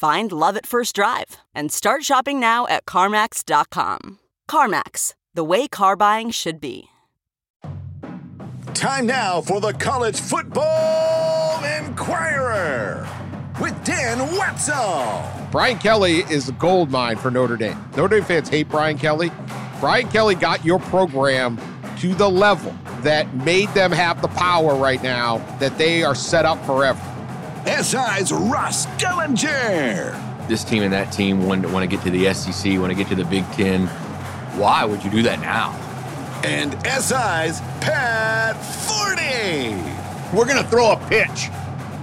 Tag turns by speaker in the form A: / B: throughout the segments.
A: Find love at first drive and start shopping now at CarMax.com. CarMax, the way car buying should be.
B: Time now for the College Football Inquirer with Dan Wetzel.
C: Brian Kelly is a gold mine for Notre Dame. Notre Dame fans hate Brian Kelly. Brian Kelly got your program to the level that made them have the power right now that they are set up forever.
B: SI's Ross Dellenger.
D: This team and that team want, want to get to the SEC, want to get to the Big Ten. Why would you do that now?
B: And SI's Pat Forde.
E: We're going to throw a pitch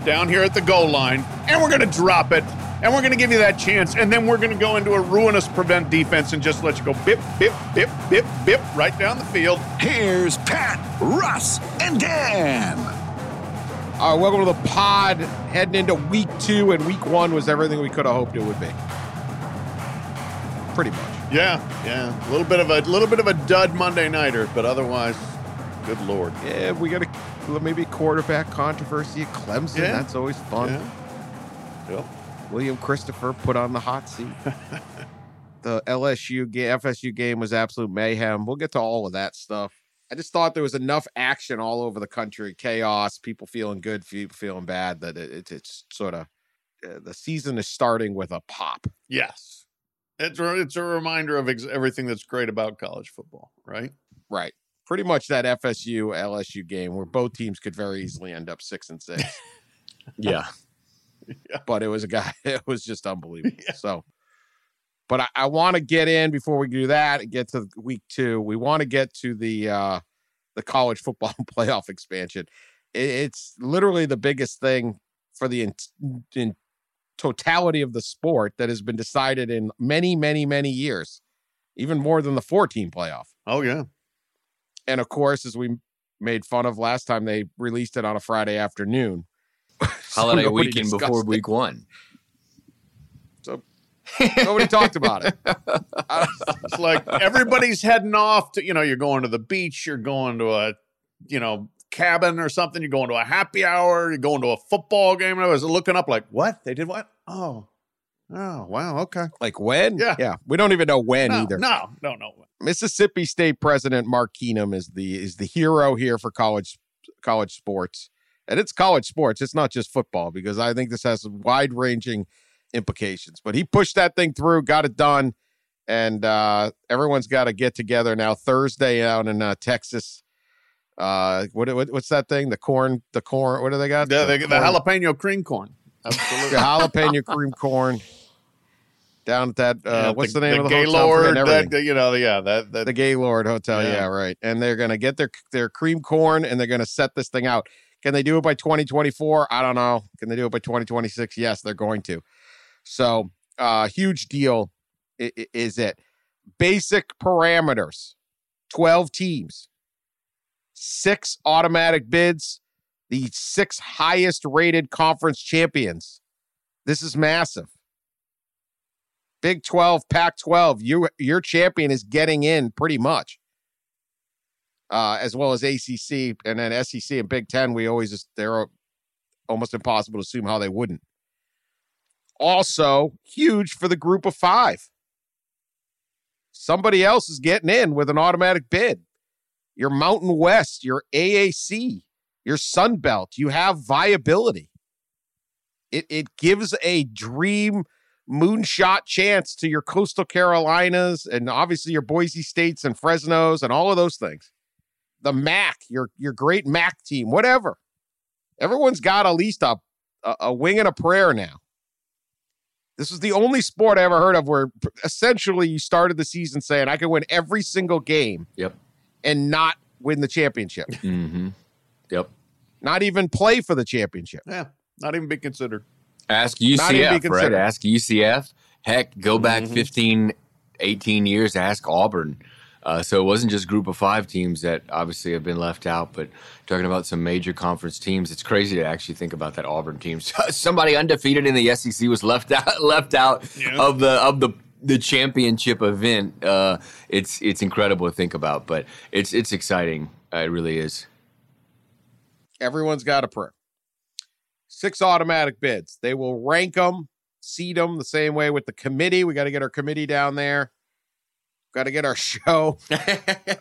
E: down here at the goal line, and we're going to drop it, and we're going to give you that chance, and then we're going to go into a ruinous prevent defense and just let you go bip, bip, bip, bip, bip right down the field.
B: Here's Pat, Russ, and Dan.
C: Uh, welcome to the pod. Heading into week two, and week one was everything we could have hoped it would be. Pretty much.
E: Yeah, yeah, a little bit of a little bit of a dud Monday nighter, but otherwise, good lord.
C: Yeah, we got a maybe quarterback controversy at Clemson.
E: Yeah.
C: That's always fun.
E: Yeah. Yep.
C: William Christopher put on the hot seat. the LSU game, FSU game was absolute mayhem. We'll get to all of that stuff. I just thought there was enough action all over the country, chaos, people feeling good, people feeling bad, that it, it, it's sort of uh, the season is starting with a pop.
E: Yes, it's a, it's a reminder of ex- everything that's great about college football, right?
C: Right. Pretty much that FSU LSU game where both teams could very easily end up six and six.
D: Yeah.
C: but it was a guy, it was just unbelievable. So, but I, I want to get in before we do that and get to week two. We want to get to the uh the college football playoff expansion. It, it's literally the biggest thing for the in, in totality of the sport that has been decided in many, many, many years, even more than the four team playoff.
E: Oh yeah.
C: And of course, as we made fun of last time, they released it on a Friday afternoon. So
D: Holiday
C: nobody
D: weekend before
C: it.
D: week one.
C: Nobody talked about it.
E: It's like everybody's heading off to, you know, you're going to the beach, you're going to a, you know, cabin or something, you're going to a happy hour, you're going to a football game. And I was looking up like, what? They did what? Oh. Oh, wow. Okay.
C: Like when?
E: Yeah.
C: Yeah. We don't even know when
E: no,
C: either.
E: No, no, no.
C: Mississippi State President Mark Keenum is the is the hero here for college college sports. And it's college sports. It's not just football because I think this has wide ranging implications. But he pushed that thing through, got it done, and uh, everyone's got to get together now Thursday out in uh, Texas. Uh, what, what what's that thing? The corn, the corn. What do they got?
E: The, the, the
C: corn-
E: jalapeno cream corn. Absolutely.
C: the jalapeno cream corn down at that. Uh,
E: Yeah,
C: what's the, name of the
E: Gaylord?
C: hotel? I'm forgetting everything.
E: That, you know, yeah, that, that
C: the Gaylord Hotel.
E: Yeah.
C: Yeah. right. And they're gonna get their their cream corn and they're gonna set this thing out. Can they do it by 2024? I don't know. Can they do it by 2026? Yes, they're going to. So, uh, huge deal is it. Basic parameters: 12 teams, six automatic bids, the six highest rated conference champions. This is massive. Big 12, Pac 12, you, your champion is getting in pretty much. Uh, as well as ACC and then SEC and Big 10, we always just, they're almost impossible to assume how they wouldn't. Also, huge for the group of five. Somebody else is getting in with an automatic bid. Your Mountain West, your AAC, your Sun Belt, you have viability. It, it gives a dream moonshot chance to your coastal Carolinas and obviously your Boise States and Fresnos and all of those things. The MAC, your your great MAC team, whatever. Everyone's got at least a, a, a wing and a prayer now. This is the only sport I ever heard of where essentially you started the season saying I can win every single game.
D: Yep.
C: And not win the championship.
D: Mm-hmm. Yep.
C: Not even play for the championship.
E: Yeah, not even be considered.
D: Ask
C: Not even be
D: UCF, right? Ask UCF. Heck, go back
E: Mhm.
D: 15, 18 years, ask Auburn. Uh, so it wasn't just group of five teams that obviously have been left out, but talking about some major conference teams, it's crazy to actually think about that Auburn team. Somebody undefeated in the SEC was left out left out
E: Yeah.
D: of the of the the championship event. Uh, it's it's incredible to think about, but it's it's exciting. Uh, it really is.
C: Everyone's got a prayer. Six automatic bids. They will rank them, seed them the same way with the committee. We got to get our committee down there. Got to get our show.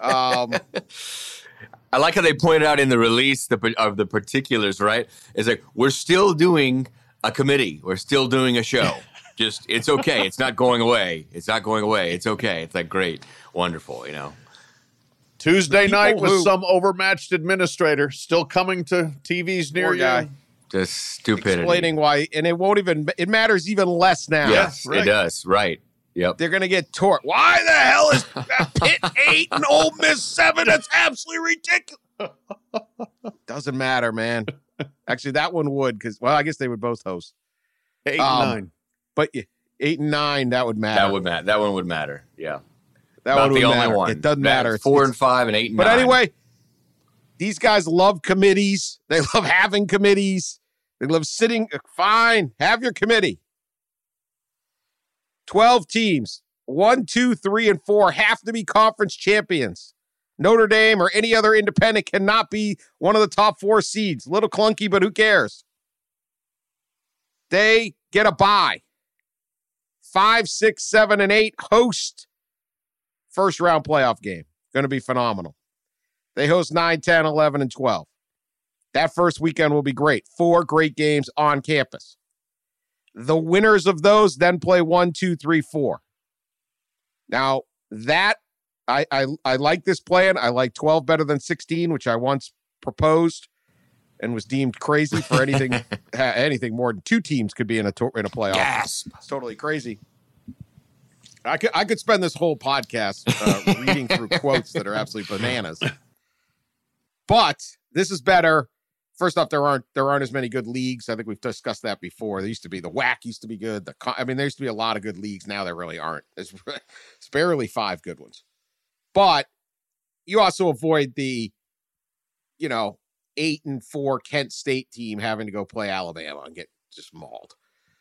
C: Um,
D: I like how they pointed out in the release the, of the particulars, right? It's like, we're still doing a committee. We're still doing a show. Just, it's okay. It's not going away. It's not going away. It's okay. It's like, great, wonderful, you know?
E: Tuesday night with
C: who-
E: some overmatched administrator still coming to TVs near
C: Poor
E: you.
C: guy.
D: Just stupidity.
C: explaining why, and it won't even, it matters even less now.
D: Yes,
E: right.
D: it does. Right. Yep.
C: They're going to get tort. Why the hell is Pitt eight and Ole Miss seven? That's absolutely ridiculous. Doesn't matter, man. Actually, that one would because, well, I guess they would both host.
E: Eight
C: Um,
E: and nine.
C: But yeah, eight and nine, that would matter.
D: That would matter. That one would matter. Yeah.
C: That
D: Not
C: one would be
D: the only
C: matter.
D: one.
C: It doesn't
D: That-
C: matter.
D: Four
C: it's-
D: and five and eight and
C: But
D: nine.
C: anyway, these guys love committees. They love having committees. They love sitting. Fine, have your committee. 12 teams, one, two, three, and four have to be conference champions. Notre Dame or any other independent cannot be one of the top four seeds. A little clunky, but who cares? They get a bye. Five, six, seven, and eight host first round playoff game. Going to be phenomenal. They host 9, 10, 11, and 12. That first weekend will be great. Four great games on campus. The winners of those then play one, two, three, four. Now, that I, I I like this plan. I like 12 better than 16, which I once proposed and was deemed crazy for anything anything more than two teams could be in a to- in a playoff.
D: Gasp.
C: It's totally crazy. I could I could spend this whole podcast uh, reading through quotes that are absolutely bananas. But this is better. First off, there aren't there aren't as many good leagues. I think we've discussed that before. There used to be the WAC used to be good. The I mean, there used to be a lot of good leagues. Now there really aren't. There's it's barely five good ones. But you also avoid the, you know, eight and four Kent State team having to go play Alabama and get just mauled.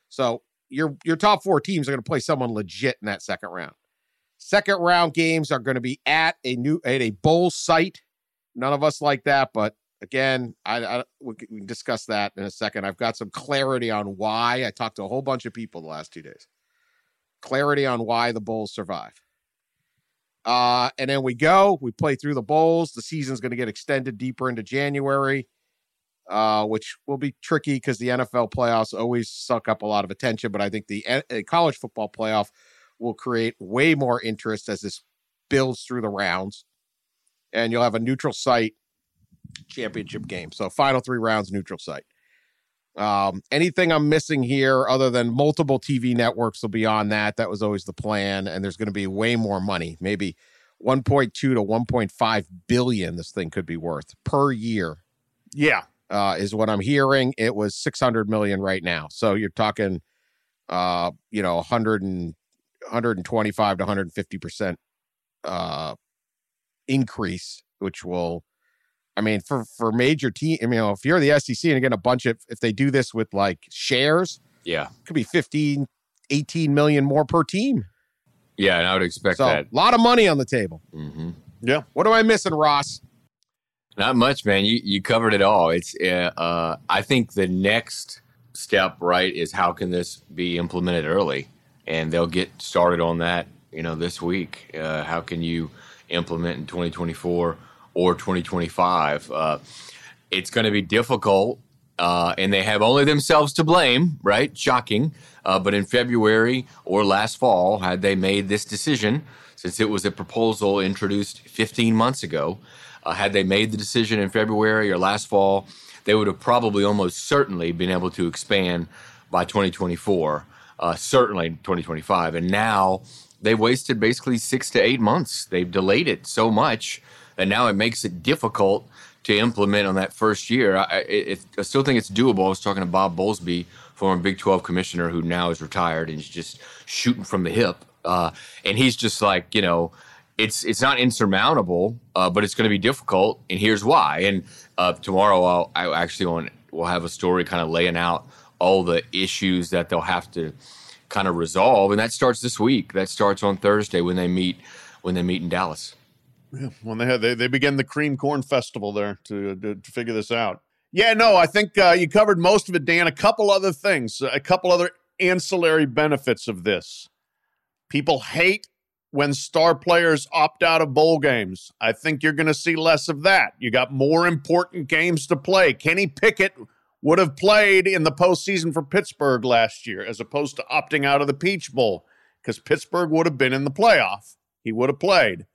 C: So your your top four teams are going to play someone legit in that second round. Second round games are going to be at a new at a bowl site. None of us like that, but again, I, I we can discuss that in a second. I've got some clarity on why. I talked to a whole bunch of people the last two days. Clarity on why the bowls survive. Uh, and then we go, we play through the bowls. The season's going to get extended deeper into January, uh, which will be tricky because the NFL playoffs always suck up a lot of attention. But I think the uh, college football playoff will create way more interest as this builds through the rounds. And you'll have a neutral site championship game. So final three rounds, neutral site. Um, anything I'm missing here other than multiple TV networks will be on that. That was always the plan. And there's going to be way more money, maybe 1.2 to 1.5 billion this thing could be worth per year
E: Yeah.
C: uh, is what I'm hearing. It was 600 million right now. So you're talking, uh, you know, 100 and 125 to 150 percent uh, increase, which will, I mean, for for major team, I mean, you know, if you're the SEC and again a bunch of if they do this with like shares,
D: Yeah.
C: it could be 15, 18 million more per team.
D: Yeah. And I would expect
C: So a
D: that.
C: lot of money on the table.
D: hmm
E: Yeah.
C: What am I missing, Ross?
D: Not much, man. You you covered it all. It's uh, uh, I think the next step, right, is how can this be implemented early, and they'll get started on that. You know, this week. Uh, how can you implement in 2024 or 2025? Uh, it's going to be difficult uh, and they have only themselves to blame, right? Shocking. Uh, but in February or last fall, had they made this decision, since it was a proposal introduced 15 months ago, uh, had they made the decision in February or last fall, they would have probably almost certainly been able to expand by 2024, uh, certainly 2025. And now they've wasted basically six to eight months. They've delayed it so much that now it makes it difficult to implement on that first year. I, it, I, still think it's doable. I was talking to Bob Bowlesby, former Big 12 commissioner who now is retired and is just shooting from the hip. Uh, and he's just like, you know, it's it's not insurmountable, uh, but it's going to be difficult, and here's why. And uh, tomorrow, I'll I actually want we'll have a story kind of laying out all the issues that they'll have to kind of resolve, and that starts this week. That starts on Thursday when they meet when they meet in Dallas.
E: Yeah, when they had they, they begin the cream corn festival there to, to, to figure this out. Yeah, no, I think uh, you covered most of it, Dan. A couple other things, a couple other ancillary benefits of this. People hate when star players opt out of bowl games. I think you're going to see less of that. You got more important games to play. Kenny Pickett would have played in the postseason for Pittsburgh last year as opposed to opting out of the Peach Bowl because Pittsburgh would have been in the playoff. He would have played.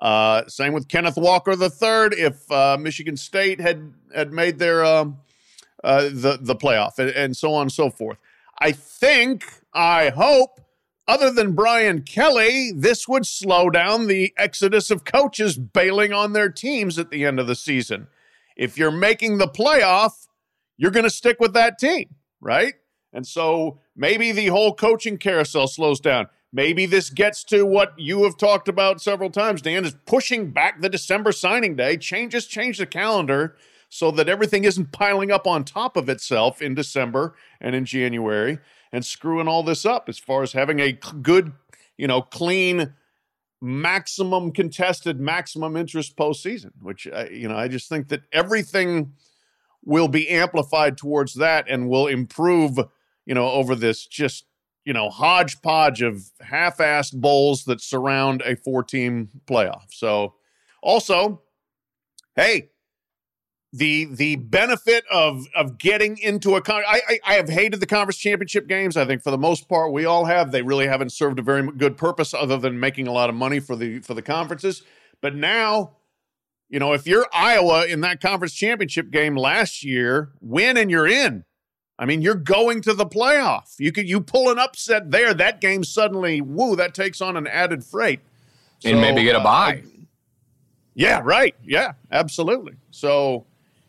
E: Uh, same with Kenneth Walker III. If uh, Michigan State had had made their um, uh, the the playoff and, and so on and so forth. I think, I hope, other than Brian Kelly, this would slow down the exodus of coaches bailing on their teams at the end of the season. If you're making the playoff, you're going to stick with that team, right? And so maybe the whole coaching carousel slows down. Maybe this gets to what you have talked about several times, Dan, is pushing back the December signing day. Changes change the calendar so that everything isn't piling up on top of itself in December and in January and screwing all this up as far as having a good, you know, clean, maximum contested, maximum interest postseason, which, uh, you know, I just think that everything will be amplified towards that and will improve, you know, over this just you know, hodgepodge of half-assed bowls that surround a four-team playoff. So, also, hey, the the benefit of of getting into a con- I, I I have hated the conference championship games. I think for the most part we all have. They really haven't served a very good purpose other than making a lot of money for the for the conferences. But now, you know, if you're Iowa in that conference championship game last year, win and you're in. I mean, you're going to the playoff. You could you pull an upset there, that game suddenly, woo, that takes on an added freight.
D: And so, maybe get a bye. Uh,
E: yeah, right. Yeah, absolutely. So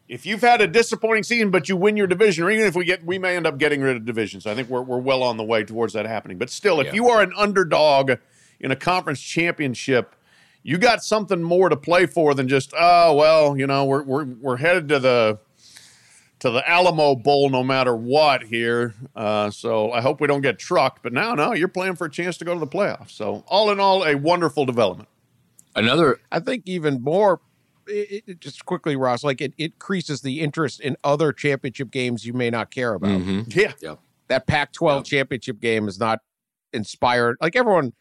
E: if you've had a disappointing season, but you win your division, or even if we get, we may end up getting rid of divisions. I think we're we're well on the way towards that happening. But still, if yeah. you are an underdog in a conference championship, you got something more to play for than just oh well, you know, we're we're we're headed to the to the Alamo Bowl no matter what here. Uh, so I hope we don't get trucked. But now, no, you're playing for a chance to go to the playoffs. So all in all, a wonderful development.
C: Another, I think, even more. It, it, just quickly, Ross, like it, it, increases the interest in other championship games you may not care about.
E: Mm-hmm. Yeah,
D: yep.
C: that Pac-12 yep. championship game is not inspired. Like everyone,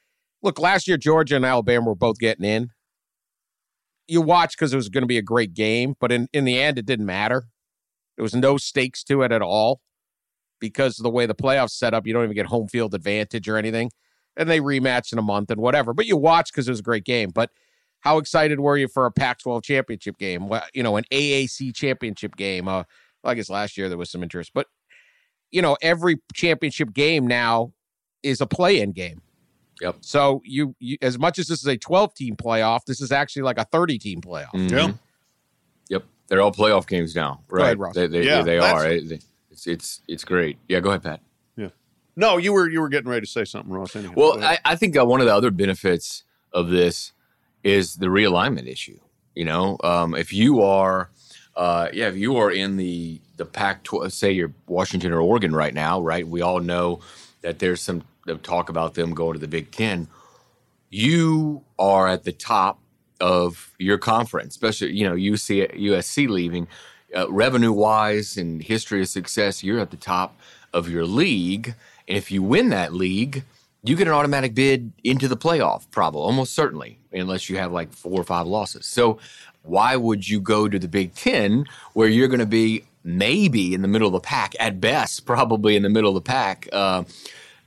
C: look, last year Georgia and Alabama were both getting in. You watch because it was going to be a great game, but in in the end, it didn't matter there was no stakes to it at all because of the way the playoffs set up. You don't even get home field advantage or anything. And they rematch in a month and whatever. But you watch because it was a great game. But how excited were you for a Pac 12 championship game? Well, you know, an AAC championship game. Uh, well, I guess last year there was some interest. But, you know, every championship game now is a play in game.
D: Yep.
C: So you, you, as much as this is a 12 team playoff, this is actually like a 30 team playoff.
D: Mm-hmm. Yeah. They're all playoff games now, right? Ahead, they, they, yeah, they are. It's it's it's great. Yeah, go ahead, Pat.
E: Yeah. No, you were you were getting ready to say something, Ross. Anyhow.
D: Well, I, I think uh, one of the other benefits of this is the realignment issue. You know, um, if you are, uh, yeah, if you are in the the Pac-12, say you're Washington or Oregon right now, right? We all know that there's some talk about them going to the Big Ten. You are at the top of your conference, especially you know UC, USC leaving. Uh, revenue wise and history of success, you're at the top of your league, and if you win that league, you get an automatic bid into the playoff, probably almost certainly, unless you have like four or five losses. So, why would you go to the Big Ten where you're going to be maybe in the middle of the pack, at best, probably in the middle of the pack. Uh,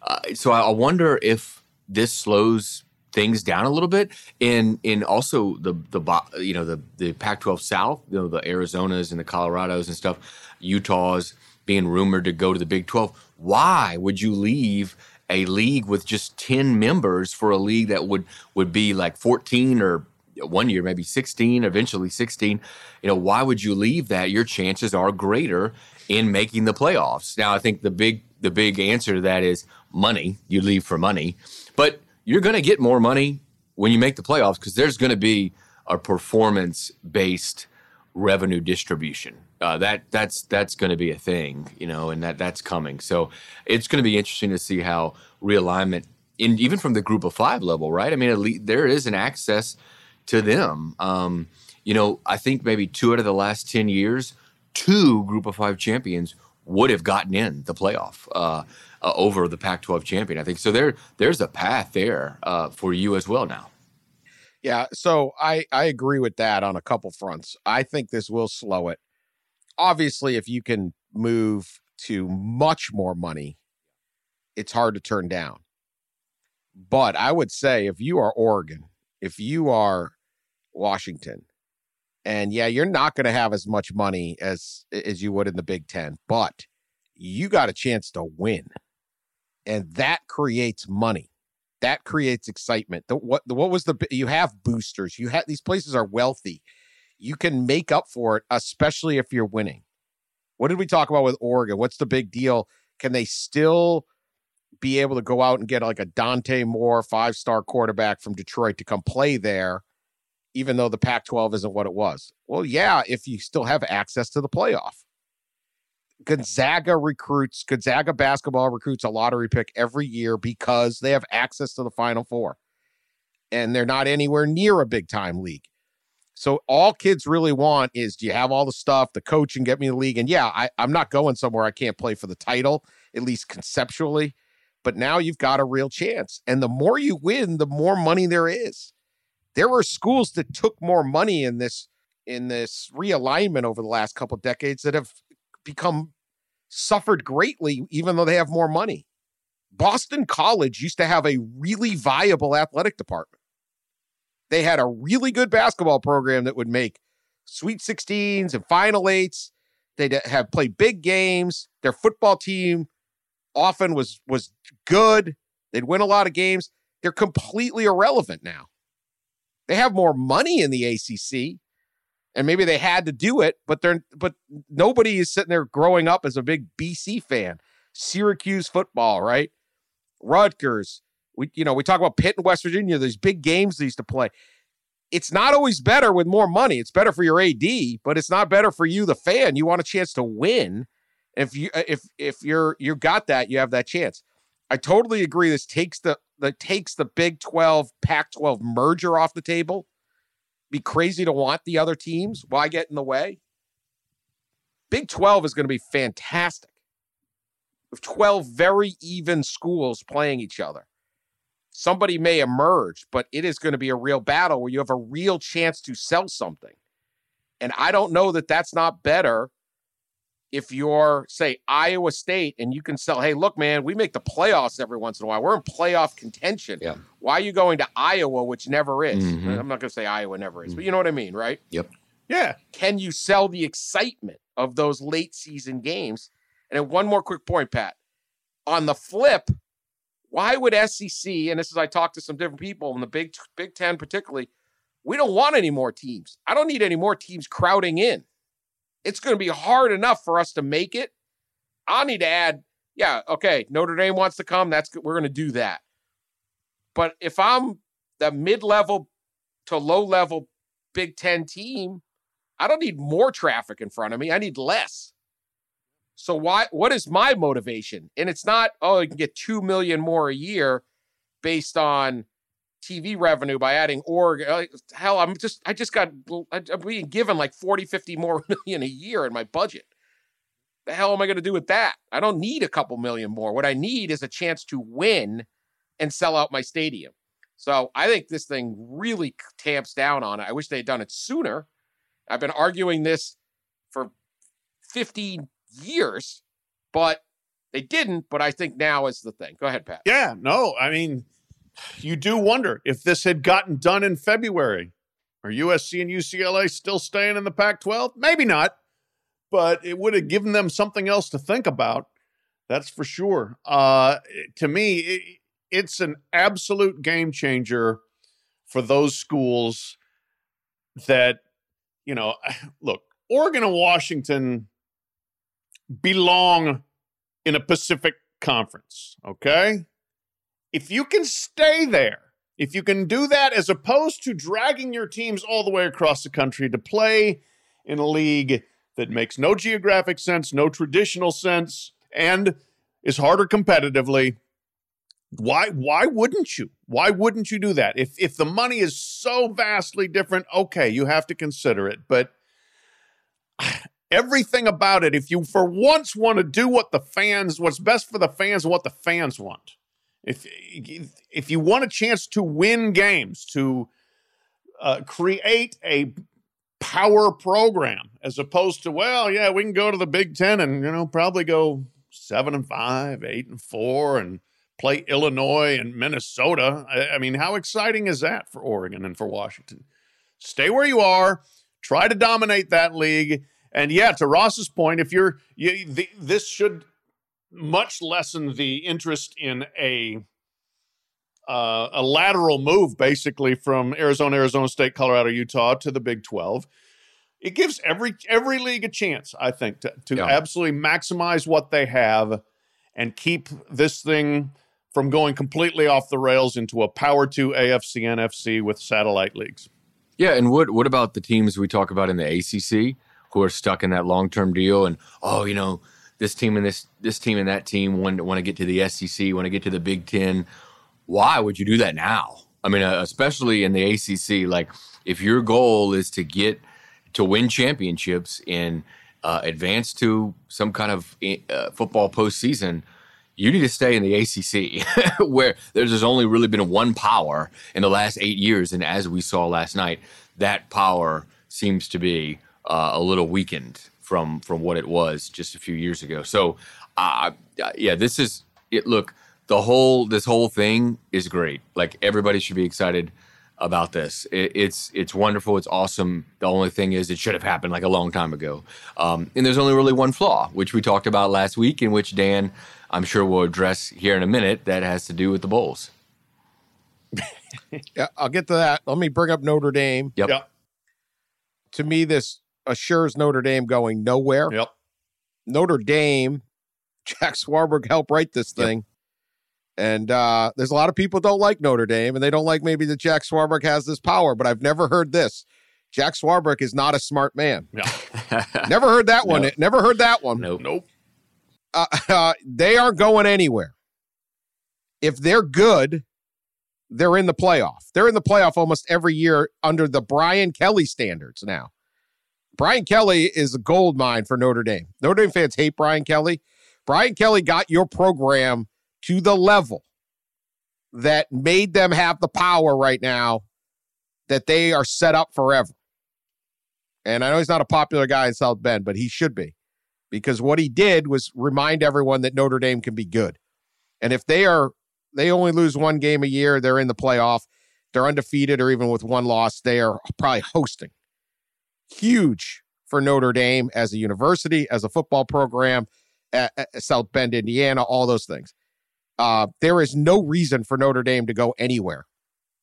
D: uh, so I, I wonder if this slows things down a little bit And in also the the you know the the Pac-12 South, you know the Arizonas and the Colorados and stuff, Utah's being rumored to go to the Big 12. Why would you leave a league with just 10 members for a league that would would be like 14 or one year maybe 16, eventually 16? You know, why would you leave that? Your chances are greater in making the playoffs. Now, I think the big the big answer to that is money. You leave for money. But you're going to get more money when you make the playoffs because there's going to be a performance based revenue distribution. Uh, that that's that's going to be a thing, you know, and that that's coming. So it's going to be interesting to see how realignment, even from the group of five level, right? I mean, there is an access to them. Um, you know, I think maybe two out of the last ten years, two group of five champions would have gotten in the playoff. Uh, uh, over the Pac-12 champion. I think so. There, there's a path there uh, for you as well now.
C: Yeah, so I I agree with that on a couple fronts. I think this will slow it. Obviously, if you can move to much more money, it's hard to turn down. But I would say if you are Oregon, if you are Washington, and yeah, you're not going to have as much money as as you would in the Big 10, but you got a chance to win. And that creates money. That creates excitement. The, what the, what was the you have boosters. You have these places are wealthy. You can make up for it especially if you're winning. What did we talk about with oregon? What's the big deal? Can they still be able to go out and get like a dante moore five star quarterback from detroit to come play there even though the pac 12 isn't what it was well yeah if you still have access to the playoff Gonzaga recruits, Gonzaga basketball recruits a lottery pick every year because they have access to the Final Four. And they're not anywhere near a big time league. So all kids really want is do you have all the stuff, the coach and get me the league? And yeah, I, I'm not going somewhere I can't play for the title, at least conceptually. But now you've got a real chance. And the more you win, the more money there is. There were schools that took more money in this in this realignment over the last couple decades that have become suffered greatly, even though they have more money. Boston College used to have a really viable athletic department. They had a really good basketball program that would make Sweet 16s and Final Eights. They'd have played big games. Their football team often was was good. They'd win a lot of games. They're completely irrelevant now. They have more money in the ACC and maybe they had to do it, but they're but nobody is sitting there growing up as a big BC fan. Syracuse football, right? Rutgers. We you know we talk about Pitt and West Virginia. These big games they used to play. It's not always better with more money. It's better for your AD, but it's not better for you, the fan. You want a chance to win. If you if if you're you got that, you have that chance. I totally agree. This takes the that takes the Big 12 Pac 12 merger off the table be crazy to want the other teams. Why get in the way? Big 12 is going to be fantastic. With 12 very even schools playing each other. Somebody may emerge, but it is going to be a real battle where you have a real chance to sell something. And I don't know that that's not better if you're, say, Iowa State and you can sell, hey, look, man, we make the playoffs every once in a while. We're in playoff contention.
D: Yeah.
C: Why are you going to Iowa, which never is?
D: Mhm.
C: I'm not going to say Iowa never is,
D: Mm-hmm.
C: but you know what I mean, right?
D: Yep.
E: Yeah.
C: Can you sell the excitement of those late season games? And then one more quick point, Pat. On the flip, why would SEC, and this is I talked to some different people in the Big Big Ten particularly, we don't want any more teams. I don't need any more teams crowding in. It's going to be hard enough for us to make it. I need to add, yeah, okay, Notre Dame wants to come. That's. We're going to do that. But if I'm the mid-level to low-level Big Ten team, I don't need more traffic in front of me. I need less. So why what is my motivation? And it's not, oh, you can get two million more a year based on TV revenue by adding org. Uh, hell, I'm just I just got I'm being given like 40, 50 more million a year in my budget. The hell am I going to do with that? I don't need a couple million more. What I need is a chance to win and sell out my stadium. So I think this thing really tamps down on it. I wish they had done it sooner. I've been arguing this for 15 years, but they didn't. But I think now is the thing. Go ahead, Pat.
E: Yeah, no, I mean, you do wonder if this had gotten done in February. Are USC and UCLA still staying in the Pac 12? Maybe not, but it would have given them something else to think about. That's for sure. Uh, to me, it, it's an absolute game changer for those schools that, you know, look, Oregon and Washington belong in a Pacific conference, okay? If you can stay there, if you can do that as opposed to dragging your teams all the way across the country to play in a league that makes no geographic sense, no traditional sense, and is harder competitively, why why wouldn't you? Why wouldn't you do that? If if the money is so vastly different, okay, you have to consider it, but everything about it, if you for once want to do what the fans, what's best for the fans and what the fans want, if if you want a chance to win games, to uh, create a power program, as opposed to well, yeah, we can go to the Big Ten and you know probably go seven and five, eight and four, and play Illinois and Minnesota. I, I mean, how exciting is that for Oregon and for Washington? Stay where you are. Try to dominate that league and yeah, to Ross's point, if you're you, the, this should much lessen the interest in a uh, a lateral move, basically from Arizona, Arizona State, Colorado, Utah to the Big Twelve. It gives every every league a chance, I think, to, to yeah. absolutely maximize what they have and keep this thing from going completely off the rails into a power two AFC NFC with satellite leagues.
D: Yeah, and what what about the teams we talk about in the ACC? who are stuck in that long term deal and oh you know this team and this this team and that team want want to get to the SEC, want to get to the Big Ten. Why would you do that now? I mean, uh, especially in the ACC, like if your goal is to get to win championships and uh, advance to some kind of uh, football postseason, you need to stay in the ACC, where there's only really been one power in the last eight years, and as we saw last night, that power seems to be uh, a little weakened from from what it was just a few years ago. So, uh, yeah, this is it. Look, the whole this whole thing is great. Like everybody should be excited about this. It, it's it's wonderful. It's awesome. The only thing is, it should have happened like a long time ago. Um, and there's only really one flaw, which we talked about last week, in which Dan, I'm sure, will address here in a minute. That has to do with the bowls.
C: yeah, I'll get to that. Let me bring up Notre Dame.
D: Yep. yep.
C: To me, this assures Notre Dame going nowhere.
E: Yep.
C: Notre Dame, Jack Swarbrick helped write this thing. Yep. And uh, there's a lot of people don't like Notre Dame, and they don't like maybe that Jack Swarbrick has this power. But I've never heard this. Jack Swarbrick is not a smart man.
E: Yeah.
C: never heard that one. Nope. Never heard that one.
E: Nope. Nope.
C: Uh, uh, they aren't going anywhere. If they're good, they're in the playoff. They're in the playoff almost every year under the Brian Kelly standards now. Brian Kelly is a gold mine for Notre Dame. Notre Dame fans hate Brian Kelly. Brian Kelly got your program to the level that made them have the power right now that they are set up forever. And I know he's not a popular guy in South Bend, but he should be because what he did was remind everyone that Notre Dame can be good. And if they are, they only lose one game a year, they're in the playoff, they're undefeated, or even with one loss, they are probably hosting huge for Notre Dame as a university, as a football program, at, at South Bend, Indiana, all those things. Uh, there is no reason for Notre Dame to go anywhere.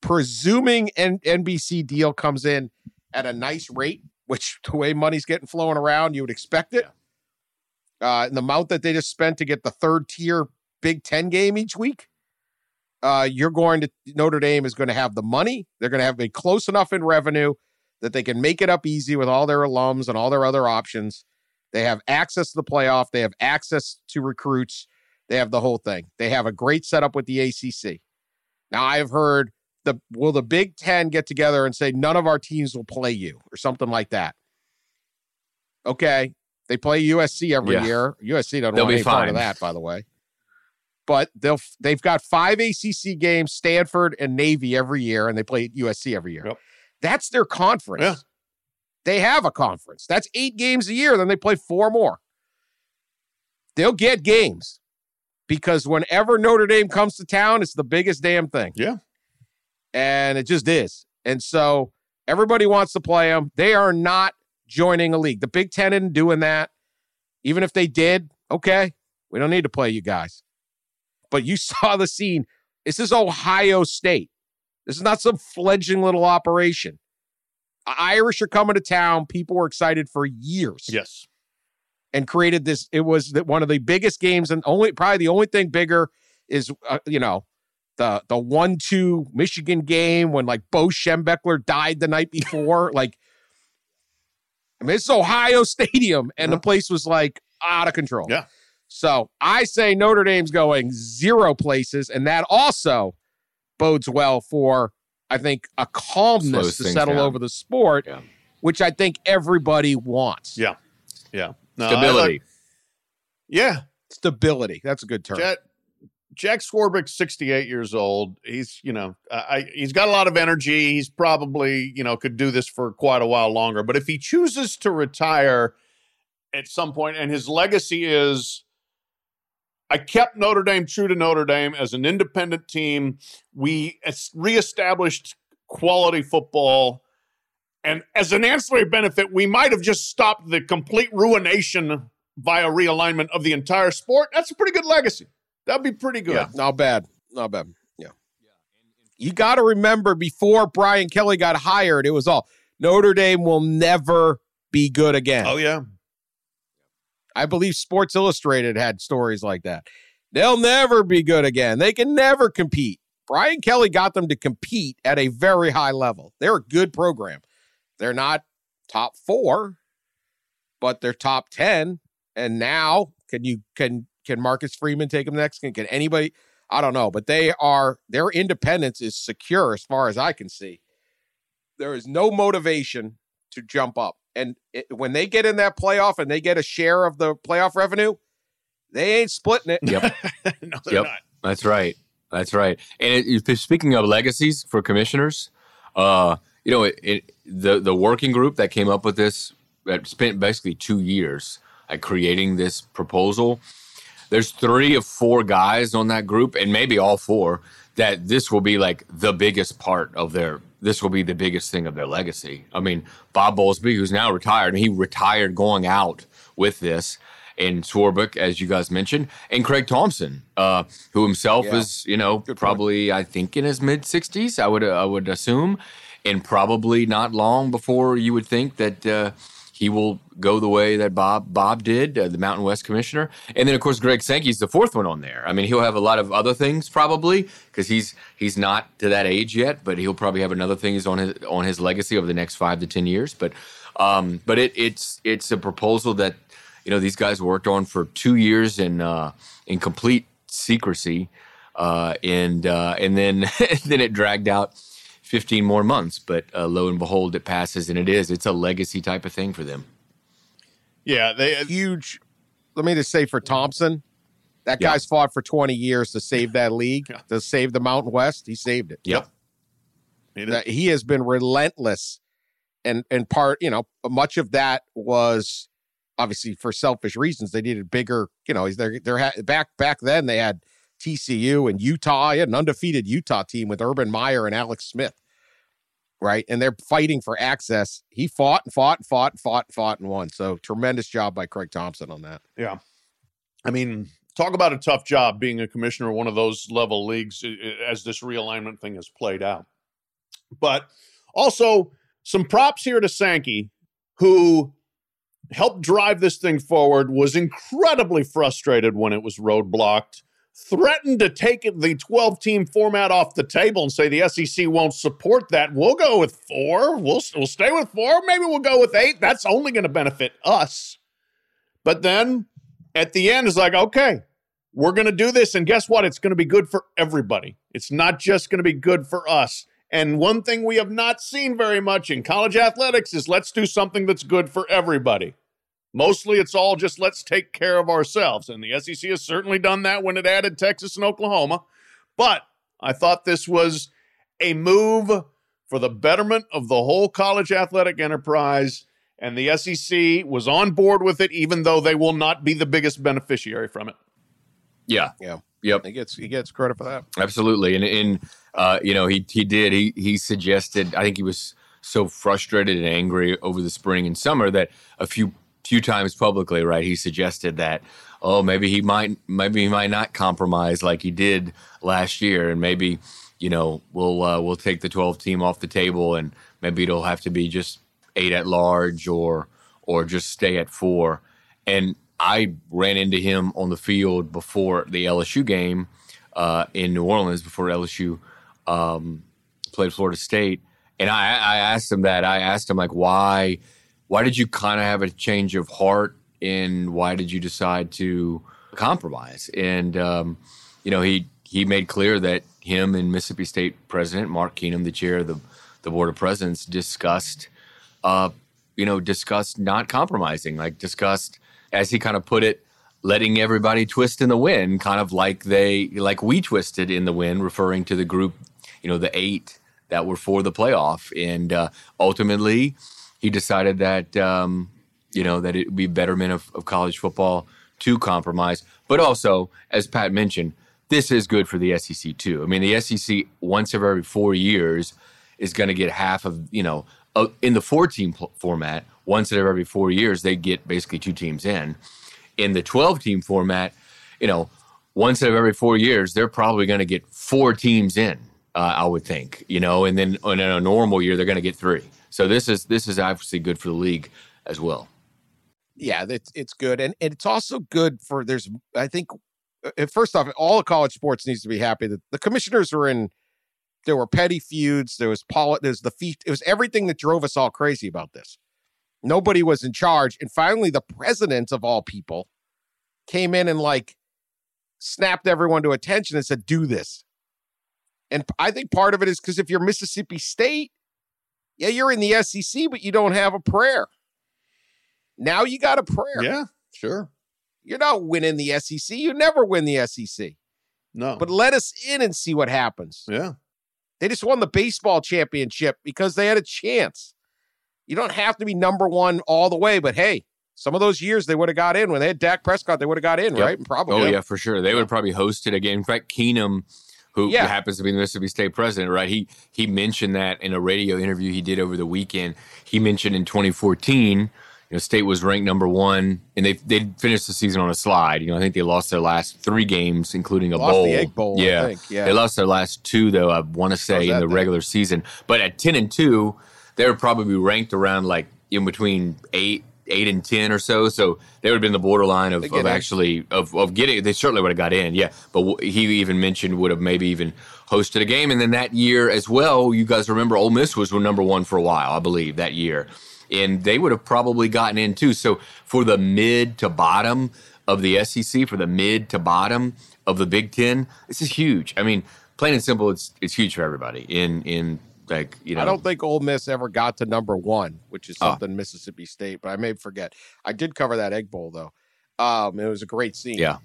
C: Presuming an NBC deal comes in at a nice rate, which the way money's getting flowing around, you would expect it. Uh, and the amount that they just spent to get the third tier Big Ten game each week, uh, you're going to Notre Dame is going to have the money. They're going to have a close enough in revenue that they can make it up easy with all their alums and all their other options. They have access to the playoff, they have access to recruits, they have the whole thing. They have a great setup with the ACC. Now, I've heard the will the Big 10 get together and say none of our teams will play you or something like that. Okay, they play USC every yeah. year. USC doesn't They'll want any fine. part of that, by the way. But they'll they've got five ACC games, Stanford and Navy every year, and they play USC every year. Yep. That's their conference. Yeah. They have a conference. That's eight games a year. Then they play four more. they'll get games because whenever Notre Dame comes to town, it's the biggest damn thing.
E: Yeah.
C: And it just is. And so everybody wants to play them. They are not joining a league. The Big Ten isn't doing that. Even if they did, okay, we don't need to play you guys. But you saw the scene. This is Ohio State. This is not some fledgling little operation. Irish are coming to town. People were excited for years.
E: Yes.
C: And created this. It was one of the biggest games, and only probably the only thing bigger is uh, you know the the one two Michigan game when like Bo Schembechler died the night before. like, I mean, it's Ohio Stadium, and yeah. the place was like out of control.
E: Yeah.
C: So I say Notre Dame's going zero places, and that also bodes well for I think a calmness to settle down. over the sport, yeah. which I think everybody wants.
E: Yeah, yeah,
D: no, stability. Like,
E: yeah,
C: stability. That's a good term.
E: Jack, Jack Swarbrick's 68 years old. He's, you know, I, he's got a lot of energy. He's probably, you know, could do this for quite a while longer. But if he chooses to retire at some point, and his legacy is I kept Notre Dame true to Notre Dame as an independent team. We reestablished quality football. And as an ancillary benefit, we might have just stopped the complete ruination via realignment of the entire sport. That's a pretty good legacy. That'd be pretty good.
C: Yeah, not bad. Not bad. Yeah. You got to remember before Brian Kelly got hired, it was all Notre Dame will never be good again.
E: Oh, yeah.
C: I believe Sports Illustrated had stories like that. They'll never be good again. They can never compete. Brian Kelly got them to compete at a very high level. They're a good program. They're not top four, but they're top 10. And now can you can can Marcus Freeman take them next? Can, can anybody? I don't know, but they are their independence is secure as far as I can see. There is no motivation to jump up. And it, when they get in that playoff and they get a share of the playoff revenue, they ain't splitting it.
D: Yep. no, yep. Not. That's right. That's right. And it, speaking of legacies for commissioners, uh, you know, it, it, the the working group that came up with this that spent basically two years at creating this proposal. There's three of four guys on that group, and maybe all four, that this will be like the biggest part of their this will be the biggest thing of their legacy. I mean, Bob Bowlesby, who's now retired, he retired going out with this, and Swarbrick, as you guys mentioned, and Craig Thompson, uh, who himself yeah. is, you know, Good probably point. I think in his mid sixties. I would I would assume, and probably not long before you would think that. Uh, he will go the way that Bob Bob did, uh, the Mountain West commissioner, and then of course Greg Sankey's the fourth one on there. I mean, he'll have a lot of other things probably because he's he's not to that age yet, but he'll probably have another things on his on his legacy over the next five to ten years. But um, but it, it's it's a proposal that you know these guys worked on for two years in uh, in complete secrecy, uh, and uh, and then then it dragged out 15 more months. But uh, lo and behold, it passes, and it is. It's a legacy type of thing for them.
E: Yeah, they uh,
C: huge. Let me just say for Thompson, that yeah. guy's fought for 20 years to save that league, yeah. to save the Mountain West. He saved it.
D: Yep.
C: That he has been relentless, and and part you know much of that was obviously for selfish reasons. They needed bigger. You know, they're they're back back then they had TCU and Utah. He had an undefeated Utah team with Urban Meyer and Alex Smith right? And they're fighting for access. He fought and fought and fought and fought and fought and won. So tremendous job by Craig Thompson on that.
E: Yeah. I mean, talk about a tough job being a commissioner of one of those level leagues as this realignment thing has played out. But also some props here to Sankey, who helped drive this thing forward, was incredibly frustrated when it was roadblocked threatened to take the 12 team format off the table and say the SEC won't support that. We'll go with four. We'll, we'll stay with four. Maybe we'll go with eight. That's only going to benefit us. But then at the end, it's like, okay, we're going to do this. And guess what? It's going to be good for everybody. It's not just going to be good for us. And one thing we have not seen very much in college athletics is let's do something that's good for everybody. Mostly it's all just let's take care of ourselves. And the SEC has certainly done that when it added Texas and Oklahoma. But I thought this was a move for the betterment of the whole college athletic enterprise. and the SEC was on board with it, even though they will not be the biggest beneficiary from it.
D: Yeah.
C: Yeah.
D: Yep.
C: He gets he gets credit for that.
D: Absolutely. And and uh, you know, he he did. He he suggested I think he was so frustrated and angry over the spring and summer that a few few times publicly, right, he suggested that oh, maybe he might maybe he might not compromise like he did last year and maybe you know, we'll uh, we'll take the 12 team off the table and maybe it'll have to be just 8 at large or or just stay at 4. And I ran into him on the field before the LSU game uh, in New Orleans before LSU um, played Florida State, and I, I asked him that. I asked him like, why, why did you kind of have a change of heart, and why did you decide to compromise? And um, you know, he he made clear that him and Mississippi State President Mark Keenum, the chair of the the board of presidents, discussed, uh, you know, discussed not compromising, like discussed as he kind of put it, letting everybody twist in the wind, kind of like they like we twisted in the wind, referring to the group, you know, the eight that were for the playoff, and uh, ultimately he decided that um, you know that it would be betterment of, of college football to compromise, but also as Pat mentioned, this is good for the SEC too. I mean, the SEC once every four years is going to get half of you know in the four team format once every four years, they get basically two teams in. In the 12 team format, you know, once every four years, they're probably going to get four teams in, uh, I would think, you know, and then in a normal year, they're going to get three. So this is this is obviously good for the league as well.
C: Yeah, it's it's good, and, and it's also good for. There's, I think, uh, first off, all of college sports needs to be happy that the commissioners are in. There were petty feuds. There was poli- There's the feet. It was everything that drove us all crazy about this. Nobody was in charge. And finally, the president of all people came in and like snapped everyone to attention and said, do this. And I think part of it is because if you're Mississippi State, yeah, you're in the SEC, but you don't have a prayer. Now you got a prayer.
E: Yeah, sure.
C: You're not winning the SEC. You never win the SEC.
E: No.
C: But let us in and see what happens.
E: Yeah.
C: They just won the baseball championship because they had a chance. You don't have to be number one all the way, but hey, some of those years they would have got in when they had Dak Prescott, they would have got in,
D: Yep.
C: right? Probably.
D: Oh yeah, for sure. They would have probably host it again. In fact, Keenum, who
C: Yeah.
D: happens to be the Mississippi State president, right? He he mentioned that in a radio interview he did over the weekend. He mentioned in 2014, you know, State was ranked number one, and they they finished the season on a slide. You know, I think they lost their last three games, including a
C: Lost
D: bowl.
C: the Egg Bowl, I
D: yeah,
C: think, yeah.
D: they lost their last two though. I want to say in the
C: then?
D: regular season, but at 10 and two, they were probably ranked around like in between eight. Eight and ten or so, so they would have been the borderline of, of actually of, of getting. They certainly would have got in, yeah. But w- he even mentioned would have maybe even hosted a game, and then that year as well. You guys remember Ole Miss was number one for a while, I believe, that year, and they would have probably gotten in too. So for the mid to bottom of the SEC, for the mid to bottom of the Big Ten, this is huge. I mean, plain and simple, it's it's huge for everybody. In in like you know,
C: I don't think Ole Miss ever got to number one, which is
D: Oh.
C: something Mississippi State, but I may forget. I did cover that Egg Bowl though. Um, it was a great scene.
D: yeah.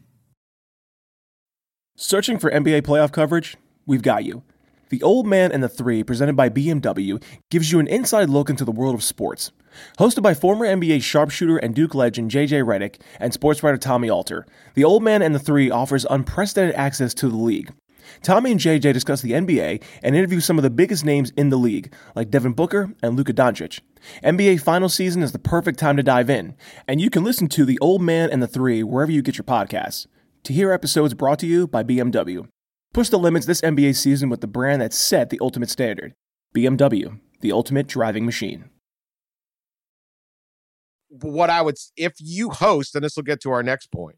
F: Searching for NBA playoff coverage? We've got you. The Old Man and the Three, presented by BMW, gives you an inside look into the world of sports. Hosted by former NBA sharpshooter and Duke legend JJ Redick and sports writer Tommy Alter, The Old Man and the Three offers unprecedented access to the league. Tommy and JJ discuss the NBA and interview some of the biggest names in the league, like Devin Booker and Luka Doncic. NBA final season is the perfect time to dive in, and you can listen to The Old Man and the Three wherever you get your podcasts. To hear episodes brought to you by BMW. Push the limits this NBA season with the brand that set the ultimate standard BMW, the ultimate driving machine.
C: What I would, if you host, and this will get to our next point,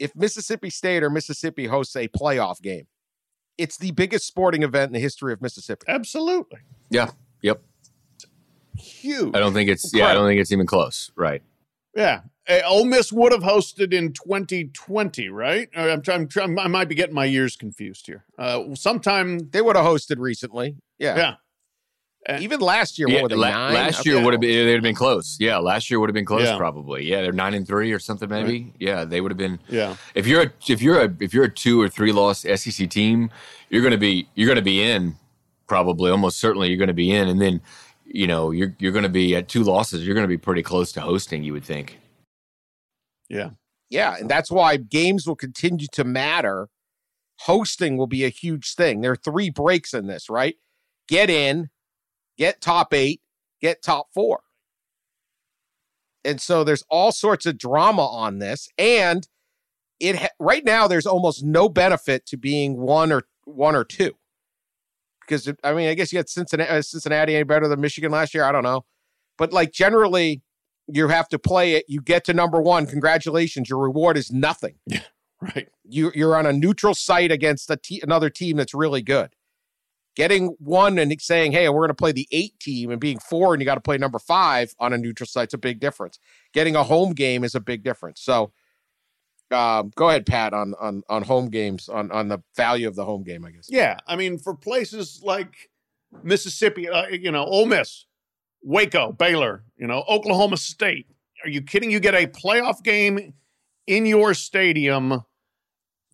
C: if Mississippi State or Mississippi hosts a playoff game, it's the biggest sporting event in the history of Mississippi.
E: Absolutely.
D: Yeah. Yep.
E: Huge.
D: I don't think it's yeah. I don't think it's even close. Right.
E: Yeah. Uh, Ole Miss would have hosted in 2020, right? Uh, I'm I'm trying, I might be getting my years confused here. Uh, sometime,
C: They would have hosted recently. Yeah.
E: yeah.
C: Uh, Even last year,
D: Yeah,
C: what were they,
D: la-
C: nine?
D: last
C: Okay.
D: year would have been they'd have been close. Yeah, last year would have been close
E: Yeah.
D: probably. Yeah, they're nine and three or something maybe. Yeah, they would have been.
E: Yeah.
D: If you're a if you're a if you're a two or three loss SEC team, you're gonna be you're gonna be in probably almost certainly you're gonna be in, and then you know, you're you're going to be at two losses. You're going to be pretty close to hosting. You would think.
E: Yeah.
C: Yeah, and that's why games will continue to matter. Hosting will be a huge thing. There are three breaks in this, right? Get in, get top eight, get top four. And so there's all sorts of drama on this. And it ha- right now there's almost no benefit to being one or one or two. Because I mean, I guess you had Cincinnati, uh, Cincinnati any better than Michigan last year. I don't know, but like generally, you have to play it. You get to number one. Congratulations, your reward is nothing.
E: Yeah, Right.
C: You you're on a neutral site against a te- another team that's really good. Getting one and saying, "Hey, we're going to play the eight team," and being four, and you got to play number five on a neutral site's a big difference. Getting a home game is a big difference. So, um, go ahead, Pat, on on on home games, on on the value of the home game. I guess.
E: Yeah, I mean, for places like Mississippi, uh, you know, Ole Miss, Waco, Baylor, you know, Oklahoma State. Are you kidding? You get a playoff game in your stadium,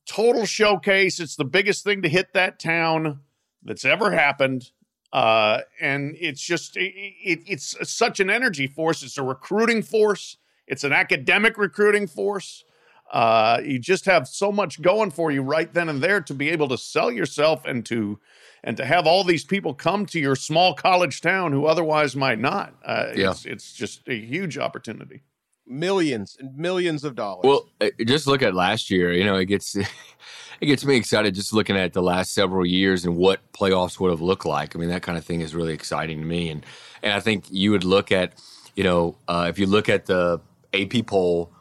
E: total showcase. It's the biggest thing to hit that town that's ever happened. Uh, and it's just it, it, it's such an energy force. It's a recruiting force. It's an academic recruiting force. Uh, you just have so much going for you right then and there to be able to sell yourself and to and to have all these people come to your small college town who otherwise might not. Uh,
D: Yeah.
E: it's, it's just a huge opportunity.
C: Millions and millions of dollars.
D: Well, uh, just look at last year. You know, it gets it gets me excited just looking at the last several years and what playoffs would have looked like. I mean, that kind of thing is really exciting to me. And and I think you would look at, you know, uh, if you look at the AP poll.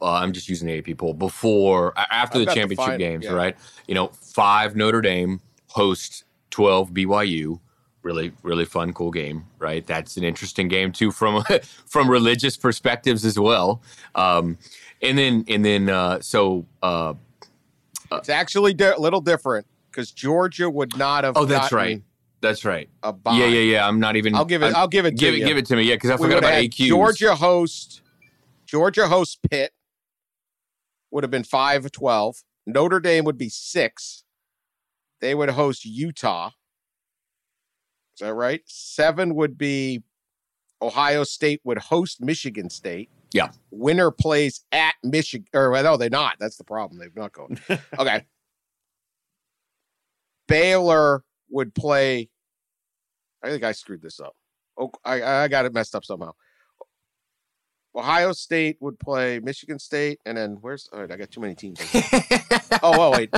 D: Uh, I'm just using the AP poll before after
C: I've
D: the
C: got the
D: championship
C: final,
D: games,
C: yeah.
D: right? You know, five Notre Dame hosts 12 BYU. Really, really fun, cool game, right? That's an interesting game too from from religious perspectives as well. Um, and then and then uh, so uh,
C: it's actually di- a little different because Georgia would not have.
D: oh, that's right, that's right.
C: A.
D: Yeah, yeah, yeah. I'm not even.
C: I'll give it.
D: I'm-
C: I'll give it. To
D: give it
C: you.
D: give it to me. Yeah, because I
C: We
D: forgot about AQ.
C: Georgia host. Georgia host Pitt would have been 5 12 Notre Dame would be six. They would host Utah. Is that right? Seven would be Ohio State would host Michigan State.
D: Yeah.
C: Winner plays at Michigan. Or well, no, they're not. That's the problem. They've not going. okay. Baylor would play. I think I screwed this up. Oh, I, I got it messed up somehow. Ohio State would play Michigan State, and then where's? All right, I got too many teams. oh, oh, wait.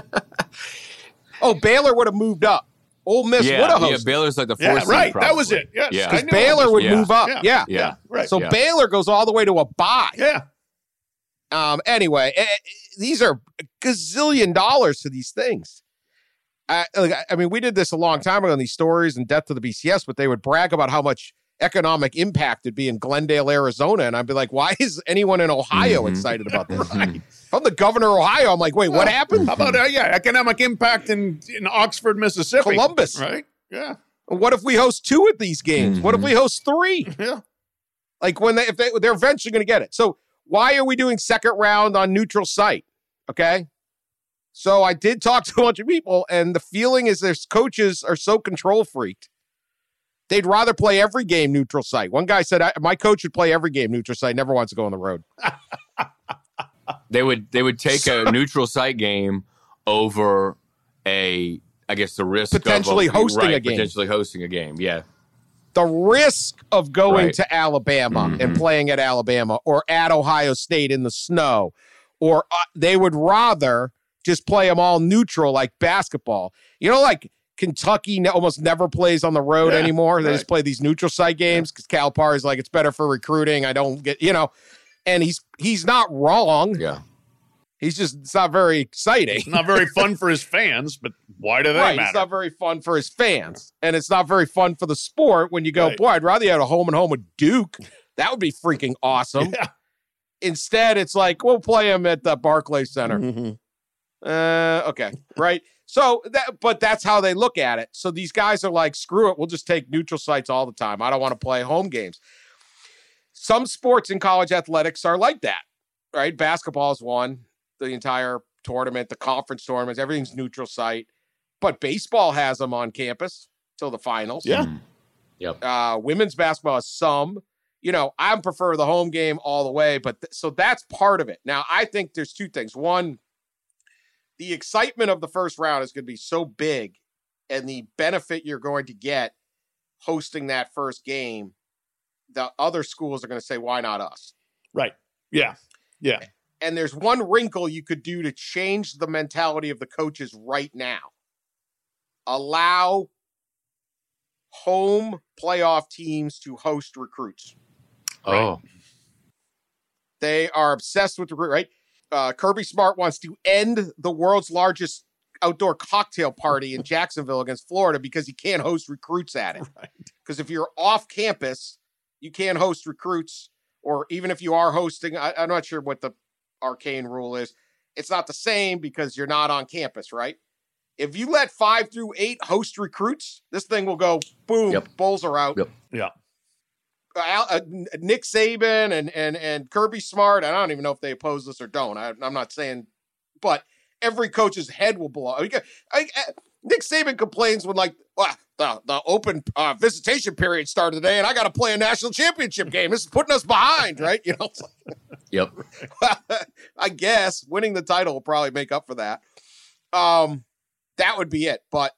C: Oh, Baylor would have moved up. Ole Miss would
D: yeah,
C: have
D: yeah. Baylor's like the
E: Yeah,
D: fourth. seed,
E: right. That was it. Yes.
D: Yeah.
C: Because Baylor would
D: Yeah.
C: move up.
E: Yeah.
C: Yeah.
D: Yeah.
E: Yeah. Right.
C: So
D: Yeah.
C: Baylor goes all the way to a bye.
E: yeah.
C: Um. Anyway, eh, eh, these are gazillion dollars to these things. I, like, I- I mean, we did this a long time ago in these stories and Death to the BCS, but they would brag about how much economic impact it'd be in Glendale, Arizona, and I'd be like, "Why is anyone in Ohio
D: Mhm.
C: excited about this?" If I'm the governor of Ohio, I'm like, "Wait, what happened?"
E: How about uh, yeah, economic impact in in Oxford, Mississippi,
C: Columbus.
E: right? Yeah.
C: What if we host two of these games? What if
D: Mhm.
C: we host three?
E: Yeah.
C: Like when they if they they're eventually going to get it. So why are we doing second round on neutral site? Okay. So I did talk to a bunch of people, and the feeling is their coaches are so control freaked. They'd rather play every game neutral site. One guy said, "My coach would play every game neutral site. Never wants to go on the road."
D: They would they would take a neutral site game over a I guess the risk
C: Potentially
D: of a,
C: hosting
D: right,
C: a game.
D: potentially hosting a game. Yeah,
C: The risk of going
D: Right.
C: to Alabama and
D: Mhm.
C: playing at Alabama or at Ohio State in the snow, or uh, they would rather just play them all neutral like basketball. You know, like Kentucky almost never plays on the road
E: Yeah,
C: anymore. They
E: right.
C: just play these neutral site games because Calipari is like it's better for recruiting. I don't get you know, and he's he's not wrong.
D: yeah.
C: He's just it's not very exciting.
E: It's not very fun for his fans, but why do they
C: Right,
E: matter?
C: it's not very fun for his fans, and it's not very fun for the sport when you go,
E: Right.
C: boy, I'd rather you had a home and home with Duke. That would be freaking awesome.
E: yeah.
C: Instead, it's like we'll play him at the Barclays Center.
E: Mhm.
C: Uh, okay, right. So that, but that's how they look at it. So these guys are like, screw it, we'll just take neutral sites all the time. I don't want to play home games. Some sports in college athletics are like that, right? Basketball is one, the entire tournament, the conference tournaments, everything's neutral site. But baseball has them on campus till the finals.
E: Yeah.
D: Mhm. Yep.
C: Uh, women's basketball has some. You know, I prefer the home game all the way, but th- so that's part of it. Now, I think there's two things. One, the excitement of the first round is going to be so big, and the benefit you're going to get hosting that first game, the other schools are going to say, "Why not us?"
E: Right. Yeah. Yeah.
C: And there's one wrinkle you could do to change the mentality of the coaches right now. Allow home playoff teams to host recruits.
D: Oh,
C: They are obsessed with recruit, right? Uh, Kirby Smart wants to end the world's largest outdoor cocktail party in Jacksonville against Florida because he can't host recruits at it.
E: Right.
C: Because if you're off campus, you can't host recruits, or even if you are hosting, I, I'm not sure what the arcane rule is. It's not the same because you're not on campus, right? If you let five through eight host recruits, this thing will go boom,
D: Yep.
C: bowls are out.
D: Yep.
E: Yeah.
C: Al, uh, Nick Saban and and and Kirby Smart. I don't even know if they oppose this or don't. I, I'm not saying, but every coach's head will blow. I, I, I- Nick Saban complains when like "Ah, the the open uh, visitation period started today, and I got to play a national championship game. This is putting us behind, right? You know,
D: yep.
C: I guess winning the title will probably make up for that. Um, that would be it. But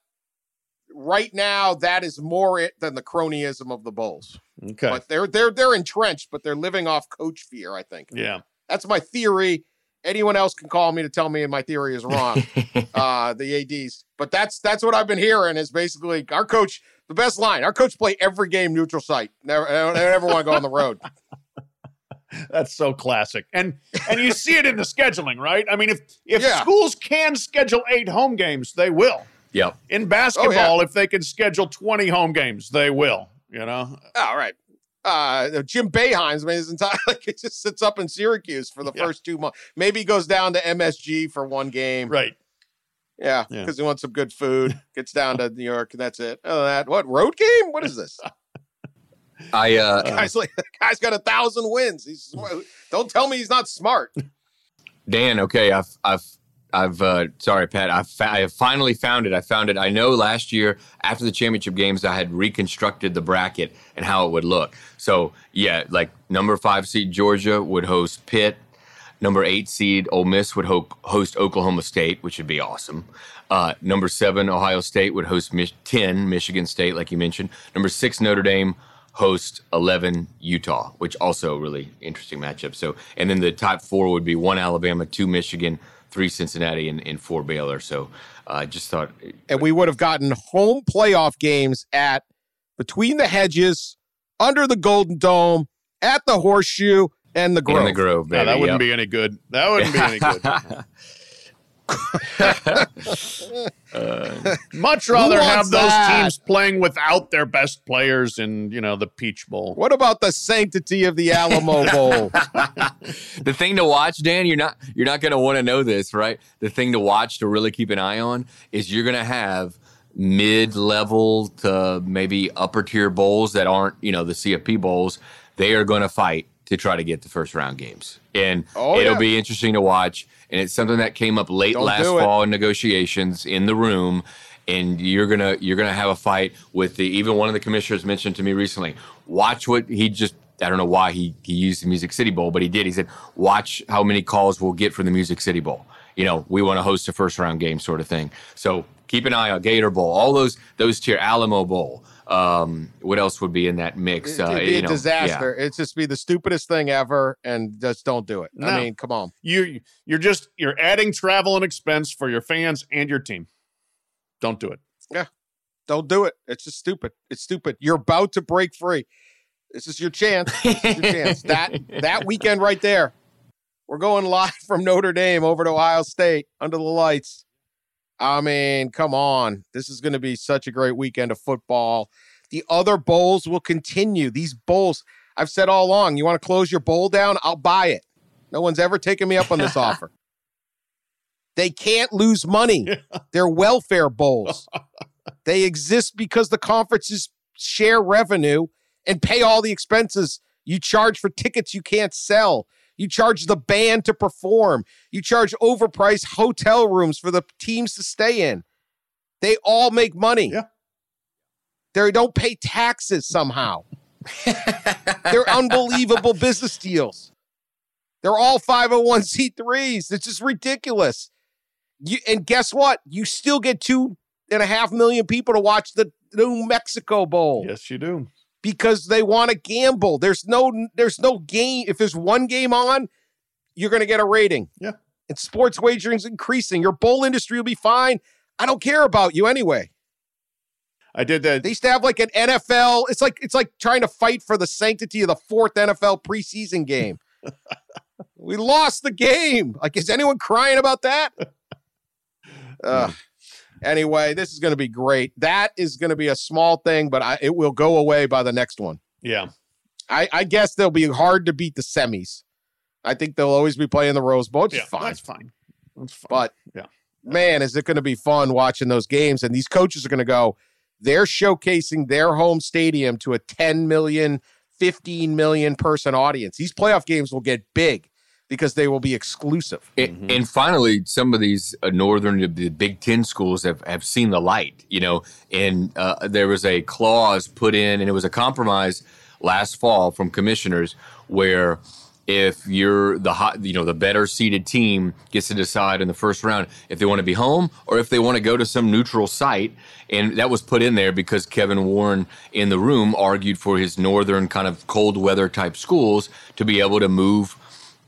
C: right now, that is more it than the cronyism of the bowls.
E: Okay.
C: But they're they're they're entrenched, but they're living off coach fear. I think
E: yeah.
C: that's my theory. Anyone else can call me to tell me my theory is wrong. uh, the ads, but that's that's what I've been hearing is basically our coach. The best line: our coach play every game neutral site. Never, never want to go on the road.
E: That's so classic. And and you see it in the scheduling, right? I mean, if if
C: Yeah.
E: schools can schedule eight home games, they will.
D: Yep.
E: In basketball, if they can schedule 20 home games, they will. You know?
C: All right. Uh, Jim Boeheim's I mean, his entire like it just sits up in Syracuse for the
E: Yeah.
C: first two months. Maybe he goes down to MSG for one game.
E: Right.
C: Yeah,
E: Yeah.
C: because he wants some good food. Gets down to New York. and That's it. Other that, what road game? What is this?
D: I uh,
C: guy's like, guy's got a thousand wins. He's don't tell me he's not smart.
D: Dan, okay, I've I've I've uh, sorry, Pat. I've fa- I have finally found it. I found it. I know last year after the championship games, I had reconstructed the bracket and how it would look. So yeah, like number five seed Georgia would host Pitt. Number eight seed Ole Miss would ho- host Oklahoma State, which would be awesome. Uh, number seven Ohio State would host ten Michigan State, like you mentioned. Number six Notre Dame host 11 Utah, which also really interesting matchup. So, and then the top four would be one Alabama, two Michigan, three Cincinnati, and, and four Baylor. So, uh, I just thought,
C: And we would have gotten home playoff games at between the hedges, under the Golden Dome, at the Horseshoe, and the Grove.
D: in the Grove,
E: No,
D: baby.
E: that wouldn't
D: yep.
E: be any good. That wouldn't be any good. Uh, Much rather have those
C: that?
E: teams playing without their best players in, you know, the Peach Bowl.
C: What about the sanctity of the Alamo Bowl?
D: the thing to watch, Dan, you're not you're not going to want to know this, right? The thing to watch to really keep an eye on is you're going to have mid-level to maybe upper tier bowls that aren't, you know, the CFP bowls. They are going to fight to try to get the first round games, and
C: Oh,
D: it'll
C: yeah.
D: be interesting to watch. And it's something that came up late
C: Don't
D: last fall in negotiations in the room. And you're gonna you're gonna have a fight with the even one of the commissioners mentioned to me recently. Watch what he just I don't know why he, he used the Music City Bowl, but he did. He said, watch how many calls we'll get for the Music City Bowl. You know, we want to host a first round game sort of thing. So keep an eye on Gator Bowl, all those those tier Alamo Bowl. Um, what else would be in that mix?
C: It'd be
D: you
C: a
D: know,
C: disaster. It'd just be the stupidest thing ever, and just don't do it.
E: No.
C: I mean, come on.
E: You you're just you're adding travel and expense for your fans and your team. Don't do it.
C: Yeah, don't do it. It's just stupid. It's stupid. You're about to break free. This is your chance. This is your chance. That that weekend right there. We're going live from Notre Dame over to Ohio State under the lights. I mean, come on. This is going to be such a great weekend of football. The other bowls will continue. These bowls, I've said all along, you want to close your bowl down? I'll buy it. No one's ever taken me up on this offer. They can't lose money. They're welfare bowls. they exist because the conferences share revenue and pay all the expenses. You charge for tickets you can't sell. You charge the band to perform. You charge overpriced hotel rooms for the teams to stay in. They all make money.
E: Yeah.
C: They don't pay taxes somehow. They're unbelievable business deals. They're all 501c3s. It's just ridiculous. You, and guess what? You still get two and a half million people to watch the New Mexico Bowl
E: Yes, you do.
C: Because they want to gamble. There's no there's no game. If there's one game on, you're going to get a rating.
E: Yeah.
C: And sports wagering's increasing. Your bowl industry will be fine. I don't care about you anyway.
E: I did that.
C: They used to have like an NFL. It's like it's like trying to fight for the sanctity of the fourth NFL preseason game. we lost the game. Like, is anyone crying about that? Ugh. Anyway, this is going to be great. That is going to be a small thing, but I, it will go away by the next one.
E: yeah.
C: I, I guess they'll be hard to beat the semis. I think they'll always be playing the Rose Bowl,
E: Yeah.
C: fine.
E: That's fine. That's fine.
C: But
E: Yeah.
C: man, is it going to be fun watching those games? And these coaches are going to go, they're showcasing their home stadium to a 10 million, 15 million person audience. These playoff games will get big because they will be exclusive.
D: And, and finally, some of these uh, northern, the Big Ten schools have, have seen the light, you know, and uh, there was a clause put in, and it was a compromise last fall from commissioners where if you're the hot, you know, the better seeded team gets to decide in the first round if they want to be home or if they want to go to some neutral site. And that was put in there because Kevin Warren in the room argued for his northern kind of cold weather type schools to be able to move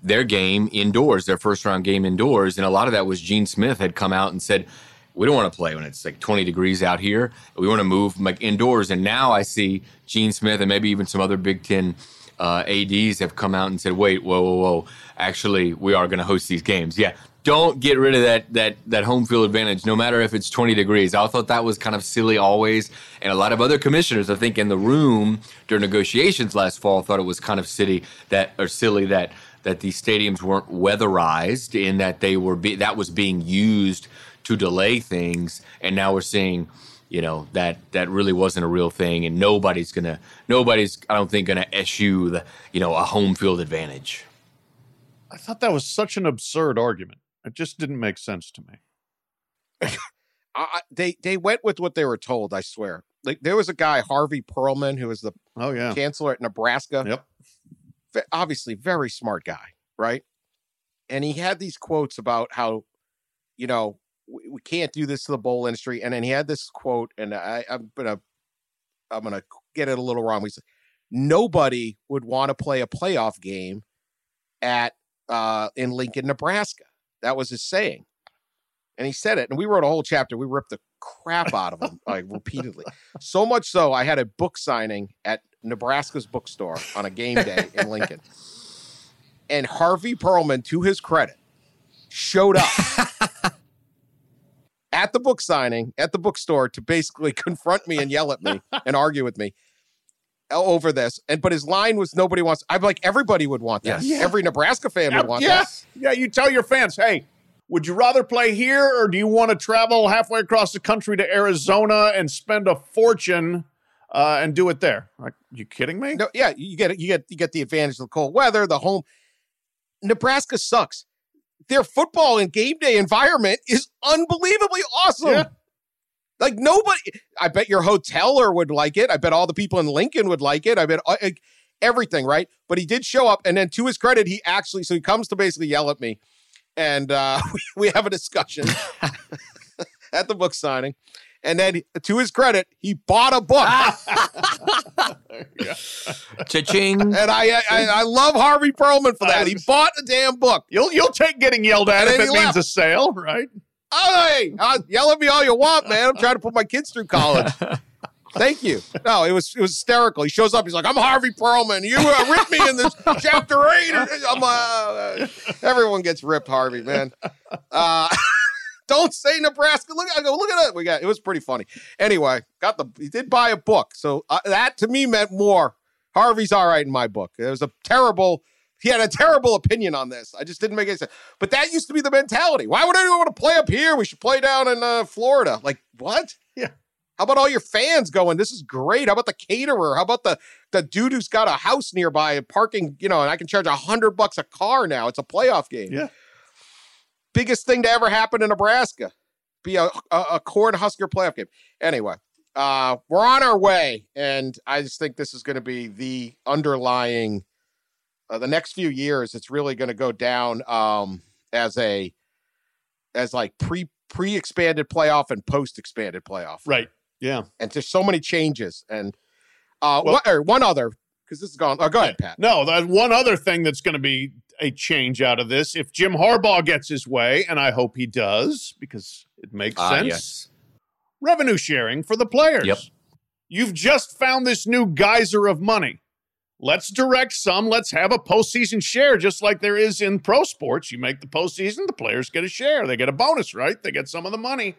D: their game indoors, their first round game indoors. And a lot of that was Gene Smith had come out and said, we don't want to play when it's like 20 degrees out here. We want to move like indoors. And now I see Gene Smith and maybe even some other Big Ten uh, ADs have come out and said, wait, whoa, whoa, whoa. Actually, we are going to host these games. Yeah. Don't get rid of that that that home field advantage, no matter if it's 20 degrees. I thought that was kind of silly always. And a lot of other commissioners, I think, in the room during negotiations last fall thought it was kind of silly that or silly that that these stadiums weren't weatherized and that they were be, that was being used to delay things and now we're seeing you know that that really wasn't a real thing and nobody's gonna nobody's i don't think gonna eschew the you know a home field advantage
E: I thought that was such an absurd argument. It just didn't make sense to me.
C: I, they they went with what they were told. I swear. Like there was a guy Harvey Perlman who was the
E: Oh yeah.
C: chancellor at Nebraska.
E: Yep.
C: Obviously, very smart guy, right? And he had these quotes about how, you know, we, we can't do this to the bowl industry. And then he had this quote, and I, I'm gonna, I'm gonna get it a little wrong. He said, "Nobody would want to play a playoff game at uh, in Lincoln, Nebraska." That was his saying, and he said it. And we wrote a whole chapter. We ripped the crap out of him like repeatedly. So much so, I had a book signing at Nebraska's bookstore on a game day in Lincoln. And Harvey Perlman, to his credit, showed up at the book signing at the bookstore to basically confront me and yell at me and argue with me over this. And but his line was nobody wants. I'm like everybody would want that.
D: Yes.
C: Every Nebraska fan would want
E: yeah.
C: that.
E: Yeah. You tell your fans, hey, would you rather play here or do you want to travel halfway across the country to Arizona and spend a fortune uh, and do it there? Like, you kidding me?
C: No, yeah, you get it. You get you get the advantage of the cold weather, the home. Nebraska sucks. Their football and game day environment is unbelievably awesome.
E: Yeah.
C: Like nobody, I bet your hoteler would like it. I bet all the people in Lincoln would like it. I bet uh, like, everything, right? But he did show up, and then to his credit, he actually so he comes to basically yell at me, and uh, we, we have a discussion at the book signing, and then to his credit, he bought a book.
D: Cha-ching.
C: And I, I I love Harvey Perlman for that. He bought a damn book.
E: You'll you'll take getting yelled at
C: And
E: if it means
C: left.
E: a sale, right?
C: Oh, hey, uh, yell at me all you want, man. I'm trying to put my kids through college. Thank you. No, it was it was hysterical. He shows up. He's like, "I'm Harvey Perlman. You uh, ripped me in this chapter eight. I'm uh, everyone gets ripped, Harvey, man. Uh, don't say Nebraska. Look, I go look at it. We got it was pretty funny. Anyway, got the he did buy a book, so uh, that to me meant more. Harvey's all right in my book. It was a terrible. He had a terrible opinion on this. I just didn't make any sense. But that used to be the mentality. Why would anyone want to play up here? We should play down in uh, Florida. Like what?
E: Yeah.
C: How about all your fans going? This is great. How about the caterer? How about the the dude who's got a house nearby and parking? You know, and I can charge a hundred bucks a car now. It's a playoff game.
E: Yeah.
C: Biggest thing to ever happen in Nebraska. Be a a, a corn Husker playoff game. Anyway, uh, we're on our way, and I just think this is going to be the underlying. Uh, the next few years, it's really going to go down um, as a as like pre pre expanded playoff and post expanded playoff,
E: Right. Yeah.
C: and just so many changes. And uh,
E: Well-
C: what, or one other because this is gone. Oh, go ahead, Pat.
E: No, one other thing that's going to be a change out of this, if Jim Harbaugh gets his way, and I hope he does, because it makes
D: Ah,
E: sense.
D: yes.
E: Revenue sharing for the players.
D: Yep.
E: You've just found this new geyser of money. Let's direct some. Let's have a postseason share, just like there is in pro sports. You make the postseason, the players get a share. They get a bonus, right? They get some of the money.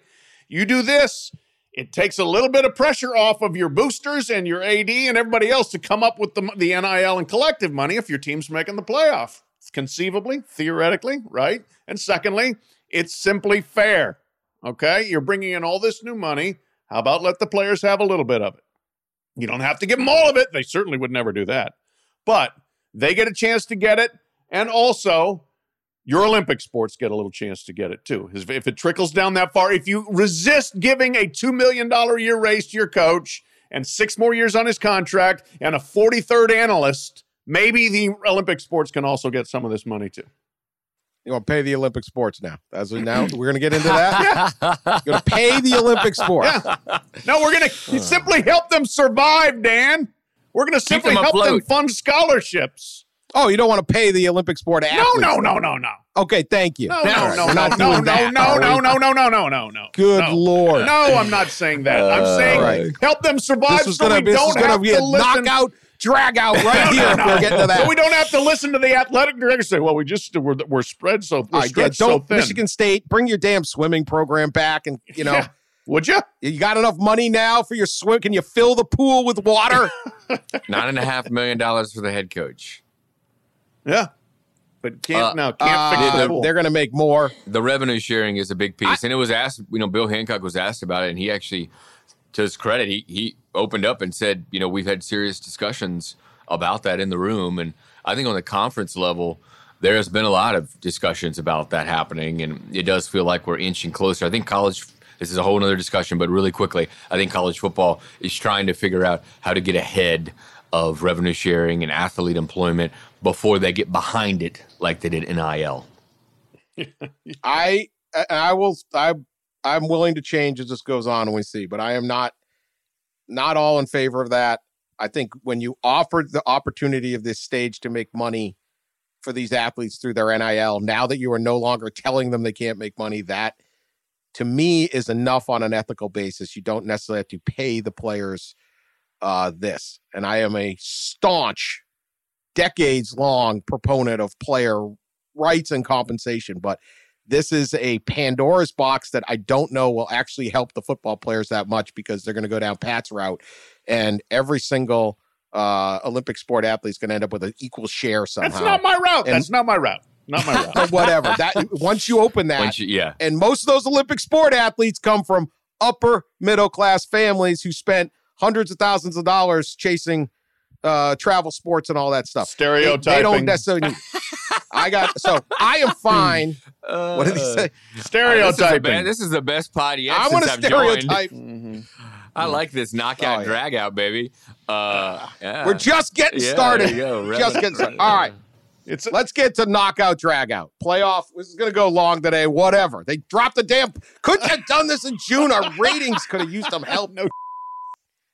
E: You do this, it takes a little bit of pressure off of your boosters and your AD and everybody else to come up with the, the NIL and collective money if your team's making the playoff. Conceivably, theoretically, right? And secondly, it's simply fair. Okay? You're bringing in all this new money. How about let the players have a little bit of it? You don't have to give them all of it. They certainly would never do that. But they get a chance to get it. And also, your Olympic sports get a little chance to get it too. If it trickles down that far, if you resist giving a $2 million a year raise to your coach and six more years on his contract and a 43rd analyst, maybe the Olympic sports can also get some of this money too.
C: You want to pay the Olympic sports now? As we now we're going to get into that. You're going to pay the Olympic sports.
E: No, we're going to simply help them survive, Dan. We're going to simply
D: them
E: help them fund scholarships.
C: Oh, you don't want to pay the Olympic sport
E: No,
C: athletes?
E: no, no, no, no.
C: Okay, thank you.
E: No, no, no, no, no, no, no, no, no, no, no, no, no, no.
C: Good lord.
E: No, I'm not saying that. I'm
D: Uh,
E: saying help them survive
C: This was
E: so
C: going to
E: we
C: be,
E: don't have
C: a
E: to listen.
C: knockout, drag out right here if
E: No,
C: we're getting to that.
E: So we don't have to listen to the athletic director say, "Well, we just we're, we're spread so we're
C: All right,
E: stretched
C: yeah,
E: so
C: don't
E: thin."
C: Michigan State bring your damn swimming program back, and you know
E: Yeah. Would you?
C: you got enough money now for your swim. Can you fill the pool with water?
D: Nine and a half million dollars for the head coach.
E: Yeah, but can't
D: Uh,
E: no can't fix
C: Uh,
E: the pool.
C: they're going to make more.
D: The revenue sharing is a big piece, and it was asked. You know, Bill Hancock was asked about it, and he actually, to his credit, he he opened up and said, you know, we've had serious discussions about that in the room, and I think on the conference level. There has been a lot of discussions about that happening, and it does feel like we're inching closer. I think college, this is a whole other discussion, but really quickly, I think college football is trying to figure out how to get ahead of revenue sharing and athlete employment before they get behind it like they did NIL.
C: I I- will I I'm willing to change as this goes on and we see, but I am not not all in favor of that. I think when you offered the opportunity of this stage to make money for these athletes through their NIL, now that you are no longer telling them they can't make money, that to me is enough on an ethical basis. You don't necessarily have to pay the players uh, this. And I am a staunch, decades long proponent of player rights and compensation, but this is a Pandora's box that I don't know will actually help the football players that much because they're going to go down Pat's route, and every single uh, Olympic sport athlete is going to end up with an equal share somehow.
E: That's not my route.
C: And-
E: That's not my route. Not my route.
C: But whatever. That once you open that,
D: Once you- yeah.
C: and most of those Olympic sport athletes come from upper middle class families who spent hundreds of thousands of dollars chasing uh, travel sports and all that stuff. They, they don't necessarily. Need, I got so I am fine. what did he say?
D: This is, the
E: Stereotyping.
D: best, this is the best pod yet
C: I
D: since
C: want to
D: I've joined.
C: stereotype.
E: Mhm.
D: I like this knockout
C: Oh, yeah.
D: drag out, baby. Uh, yeah.
C: We're just getting
D: Yeah,
C: started.
D: there you go.
C: Just getting started. All right.
E: It's
C: Let's get to knockout drag out. Playoff. This is going to go long today. Whatever. They dropped the damn. Couldn't have done this in June? Our ratings could have used some help. No.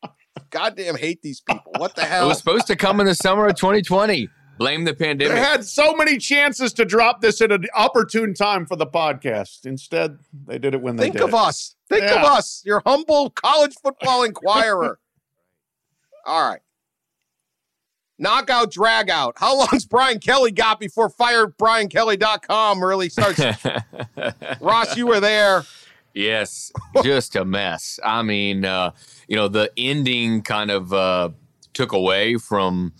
C: Goddamn hate these people. What the hell?
D: It was supposed to come in the summer of 2020. Blame the pandemic.
E: they had so many chances to drop this at an opportune time for the podcast. Instead, they did it when they
C: Think of
E: it.
C: us. Think of us. Your humble college football inquirer. All right. Knockout drag out. How long's Brian Kelly got before firebriankelly.com really starts? Ross, you were there.
D: Yes, just a mess. I mean, uh, you know, the ending kind of uh, took away from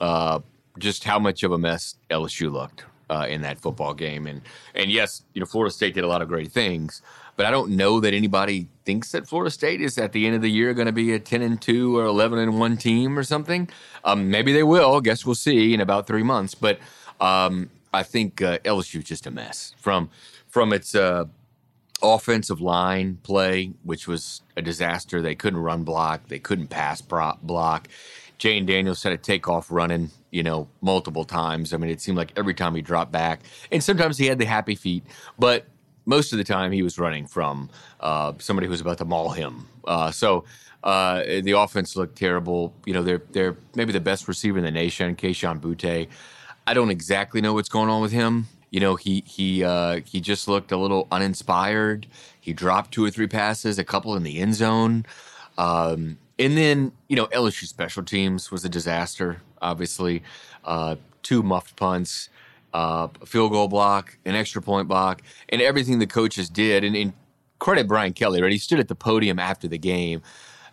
D: uh, just how much of a mess LSU looked uh, in that football game, and and yes, you know, Florida State did a lot of great things, but I don't know that anybody thinks that Florida State is at the end of the year going to be a ten and two or eleven and one team or something. Um, maybe they will. Guess we'll see in about three months, but. Um, I think uh, LSU is just a mess from from its uh, offensive line play, which was a disaster. They couldn't run block, they couldn't pass block. Jayden Daniels had a takeoff running, you know, multiple times. I mean, it seemed like every time he dropped back, and sometimes he had the happy feet, but most of the time he was running from uh, somebody who was about to maul him. Uh, so uh, the offense looked terrible. You know, they're they're maybe the best receiver in the nation, Kayshon Boutte. I don't exactly know what's going on with him. You know, he he uh, he just looked a little uninspired. He dropped two or three passes, a couple in the end zone. Um, and then, you know, LSU special teams was a disaster, obviously. Uh, two muffed punts, uh, a field goal block, an extra point block, and everything the coaches did. And, and credit Brian Kelly, right? He stood at the podium after the game,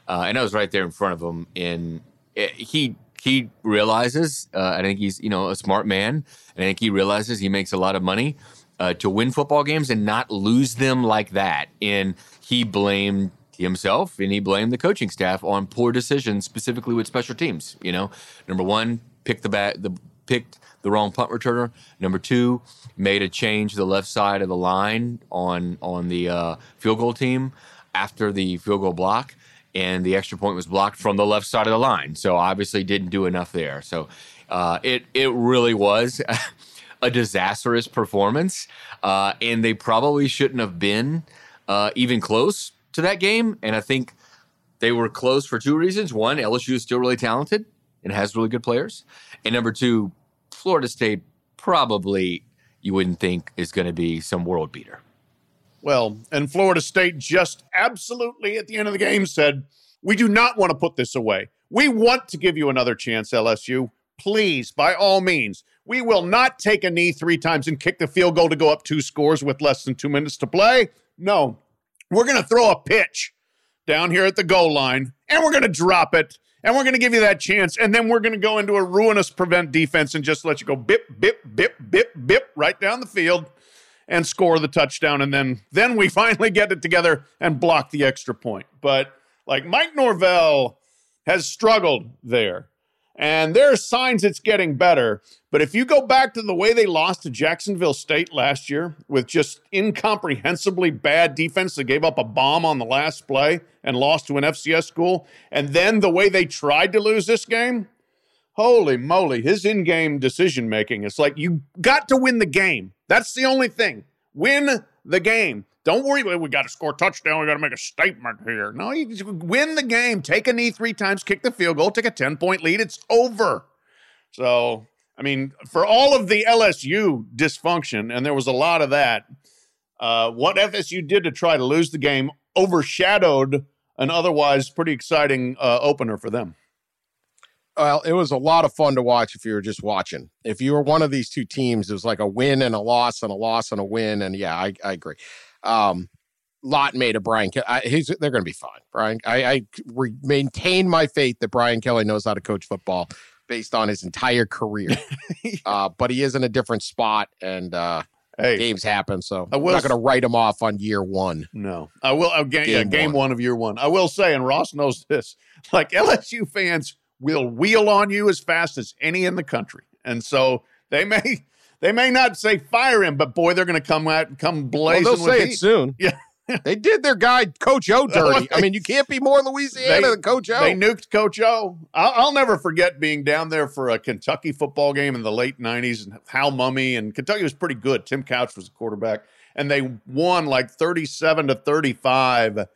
D: uh, and I was right there in front of him. And it, he he realizes, uh, I think he's you know a smart man, and I think he realizes he makes a lot of money uh, to win football games and not lose them like that. And he blamed himself and he blamed the coaching staff on poor decisions, specifically with special teams. You know, number one, picked the bat, the picked the wrong punt returner. Number two, made a change to the left side of the line on on the uh, field goal team after the field goal block, and the extra point was blocked from the left side of the line. So obviously didn't do enough there. So uh, it it really was. a disastrous performance, uh, and they probably shouldn't have been uh, even close to that game. And I think they were close for two reasons. One, LSU is still really talented and has really good players. And number two, Florida State probably you wouldn't think is going to be some world beater.
E: Well, and Florida State just absolutely at the end of the game said, We do not want to put this away. We want to give you another chance, LSU. Please, by all means, we will not take a knee three times and kick the field goal to go up two scores with less than two minutes to play. No, we're going to throw a pitch down here at the goal line and we're going to drop it and we're going to give you that chance. And then we're going to go into a ruinous prevent defense and just let you go bip, bip, bip, bip, bip right down the field and score the touchdown. And then, then we finally get it together and block the extra point. But like Mike Norvell has struggled there. And there are signs it's getting better. But if you go back to the way they lost to Jacksonville State last year with just incomprehensibly bad defense that gave up a bomb on the last play and lost to an FCS school, and then the way they tried to lose this game, holy moly, his in game decision making. It's like you got to win the game. That's the only thing. Win the game. Don't worry, we got to score a touchdown. We got to make a statement here. No, you win the game. Take a knee three times, kick the field goal, take a 10 point lead. It's over. So, I mean, for all of the LSU dysfunction, and there was a lot of that, uh, what FSU did to try to lose the game overshadowed an otherwise pretty exciting uh, opener for them.
C: Well, it was a lot of fun to watch if you were just watching. If you were one of these two teams, it was like a win and a loss and a loss and a win. And yeah, I, I agree. Um, lot made of Brian. I, he's they're going to be fine. Brian, I, I re- maintain my faith that Brian Kelly knows how to coach football based on his entire career. uh, but he is in a different spot, and uh, hey, games happen. So I am not going to write him off on year one.
E: No, I will. Uh, ga- game, yeah, game one. one of year one. I will say, and Ross knows this. Like LSU fans will wheel on you as fast as any in the country, and so they may they may not say fire him, but boy, they're going to come out and come blazing.
C: Well, they'll say
E: heat.
C: it soon.
E: Yeah.
C: they did their guy Coach O dirty. I mean, you can't be more Louisiana they, than Coach O.
E: They nuked Coach O. I'll, I'll, never forget being down there for a Kentucky football game in the late '90s, and Hal Mumme and Kentucky was pretty good. Tim Couch was the quarterback, and they won like 37 to 35.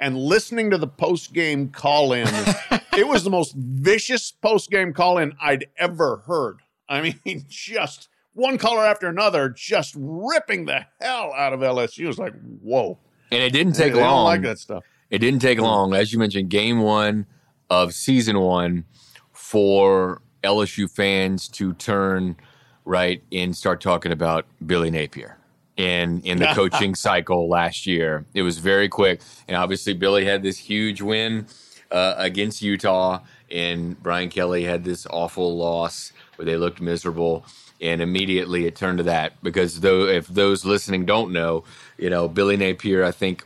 E: And listening to the post game call in, it was the most vicious post game call in I'd ever heard. I mean, just one caller after another, just ripping the hell out of LSU. It was like, whoa.
D: And it didn't take they, long.
E: They like that stuff.
D: It didn't take long, as you mentioned, game one of season one for LSU fans to turn right and start talking about Billy Napier in in the coaching cycle last year. It was very quick, and obviously Billy had this huge win uh, against Utah, and Brian Kelly had this awful loss where they looked miserable and immediately it turned to that because though if those listening don't know, you know Billy Napier, I think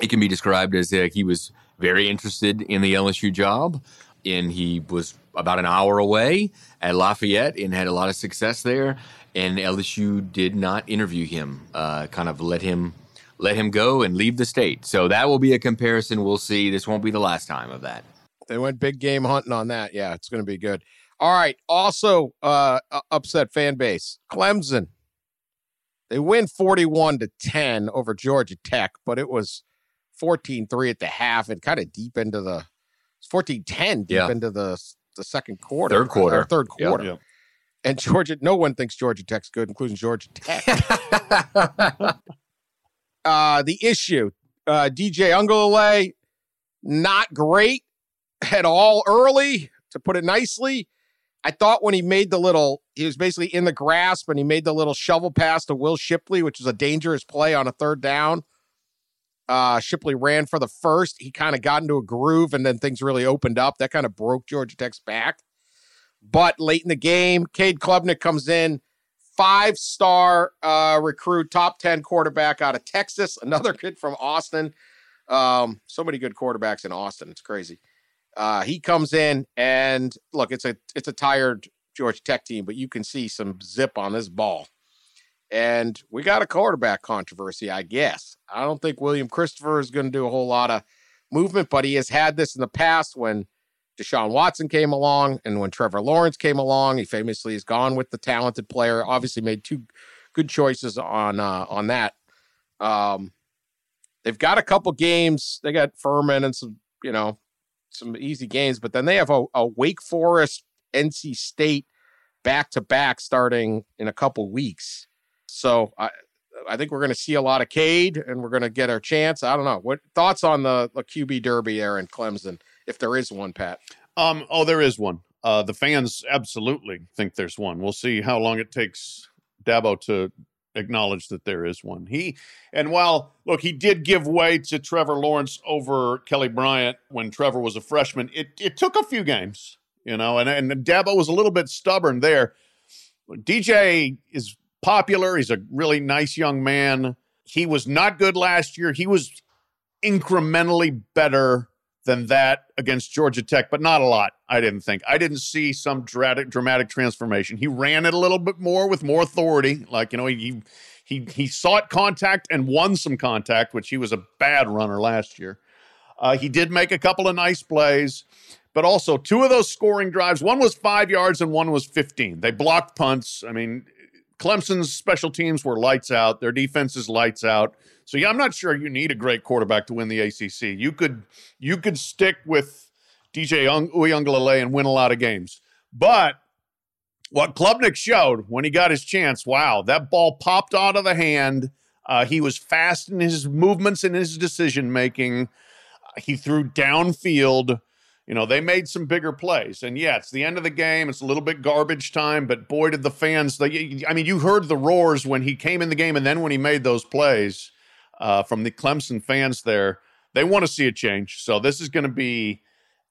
D: it can be described as uh, he was very interested in the LSU job, and he was about an hour away at Lafayette and had a lot of success there. And LSU did not interview him, uh, kind of let him let him go and leave the state. So that will be a comparison. We'll see. This won't be the last time of that.
C: They went big game hunting on that. Yeah, it's going to be good. All right. Also, uh, upset fan base Clemson. They win 41 to 10 over Georgia Tech, but it was 14 3 at the half and kind of deep into the 14 10 deep
D: Yeah.
C: into the the second quarter.
D: Third quarter.
C: or third quarter.
E: Yeah.
C: And Georgia, no one thinks Georgia Tech's good, including Georgia Tech. uh, the issue, uh, DJ Uiagalelei, not great at all early, to put it nicely. I thought when he made the little, he was basically in the grasp and he made the little shovel pass to Will Shipley, which was a dangerous play on a third down. Uh, Shipley ran for the first. He kind of got into a groove and then things really opened up. That kind of broke Georgia Tech's back. But late in the game, Cade Klubnik comes in, five star uh, recruit, top 10 quarterback out of Texas, another kid from Austin. Um, so many good quarterbacks in Austin. It's crazy. Uh, he comes in and look, it's a it's a tired Georgia Tech team, but you can see some zip on this ball. And we got a quarterback controversy, I guess. I don't think William Christopher is going to do a whole lot of movement, but he has had this in the past when Deshaun Watson came along and when Trevor Lawrence came along. He famously has gone with the talented player. Obviously, made two good choices on uh, on that. Um, they've got a couple games. They got Furman and some, you know, some easy games, but then they have a, a Wake Forest, NC State back to back starting in a couple weeks. So I I think we're going to see a lot of Cade, and we're going to get our chance. I don't know. What thoughts on the, the QB Derby there in Clemson, if there is one, Pat?
E: Um, oh, there is one. Uh, the fans absolutely think there's one. We'll see how long it takes Dabo to acknowledge that there is one. He and while look, he did give way to Trevor Lawrence over Kelly Bryant when Trevor was a freshman. It it took a few games, you know, and and Dabo was a little bit stubborn there. DJ is popular. He's a really nice young man. He was not good last year. He was incrementally better than that against Georgia Tech, but not a lot. I didn't think. I didn't see some dramatic dramatic transformation. He ran it a little bit more with more authority. Like you know, he he he sought contact and won some contact, which he was a bad runner last year. Uh, he did make a couple of nice plays, but also two of those scoring drives. One was five yards and one was fifteen. They blocked punts. I mean, Clemson's special teams were lights out. Their defense is lights out. So yeah, I'm not sure you need a great quarterback to win the ACC. You could you could stick with DJ Ung- Uiagalelei and win a lot of games. But what Klubnik showed when he got his chance, wow, that ball popped out of the hand. Uh, he was fast in his movements and his decision making. He threw downfield. You know, they made some bigger plays. And yeah, it's the end of the game. It's a little bit garbage time, but boy, did the fans, they, I mean, you heard the roars when he came in the game and then when he made those plays uh, from the Clemson fans there. They want to see a change. So this is going to be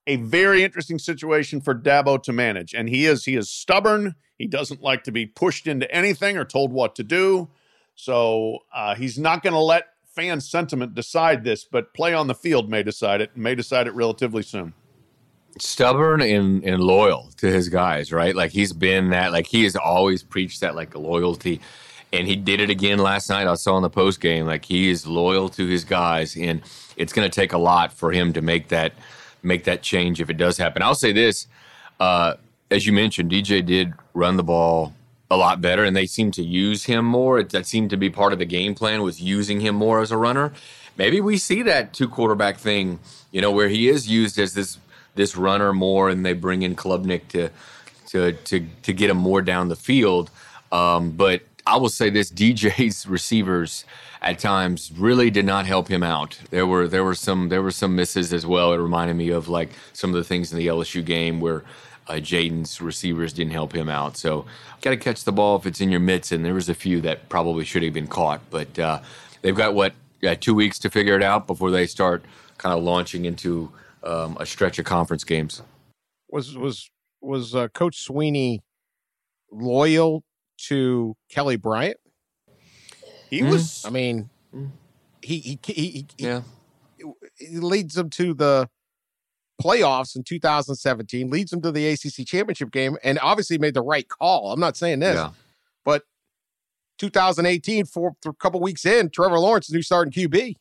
E: a very interesting situation for Dabo to manage. And he is he is stubborn. He doesn't like to be pushed into anything or told what to do. So uh, he's not going to let fan sentiment decide this, but play on the field may decide it. May decide it relatively soon.
D: Stubborn and, and loyal to his guys, right? Like he's been that, like he has always preached that like loyalty. And he did it again last night. I saw in the post game, like he is loyal to his guys, and it's going to take a lot for him to make that make that change if it does happen. I'll say this, uh, as you mentioned, DJ did run the ball a lot better, and they seem to use him more. It, that seemed to be part of the game plan was using him more as a runner. Maybe we see that two quarterback thing, you know, where he is used as this this runner more, and they bring in Klubnik to to to to get him more down the field. Um, but I will say this: DJ's receivers at times really did not help him out. There were there were some there were some misses as well. It reminded me of like some of the things in the LSU game where uh, Jayden's receivers didn't help him out. So got to catch the ball if it's in your mitts, and there was a few that probably should have been caught. But uh, they've got what yeah, two weeks to figure it out before they start kind of launching into um, a stretch of conference games.
C: Was was was uh, Coach Swinney loyal to Kelly Bryant?
E: He
D: Mm.
E: was
C: I mean, he he he, he,
D: Yeah.
C: he leads them to the playoffs in 2017, leads them to the ACC championship game, and obviously made the right call. I'm not saying this,
D: Yeah.
C: but 2018, for, for a couple weeks in, Trevor Lawrence is new starting QB.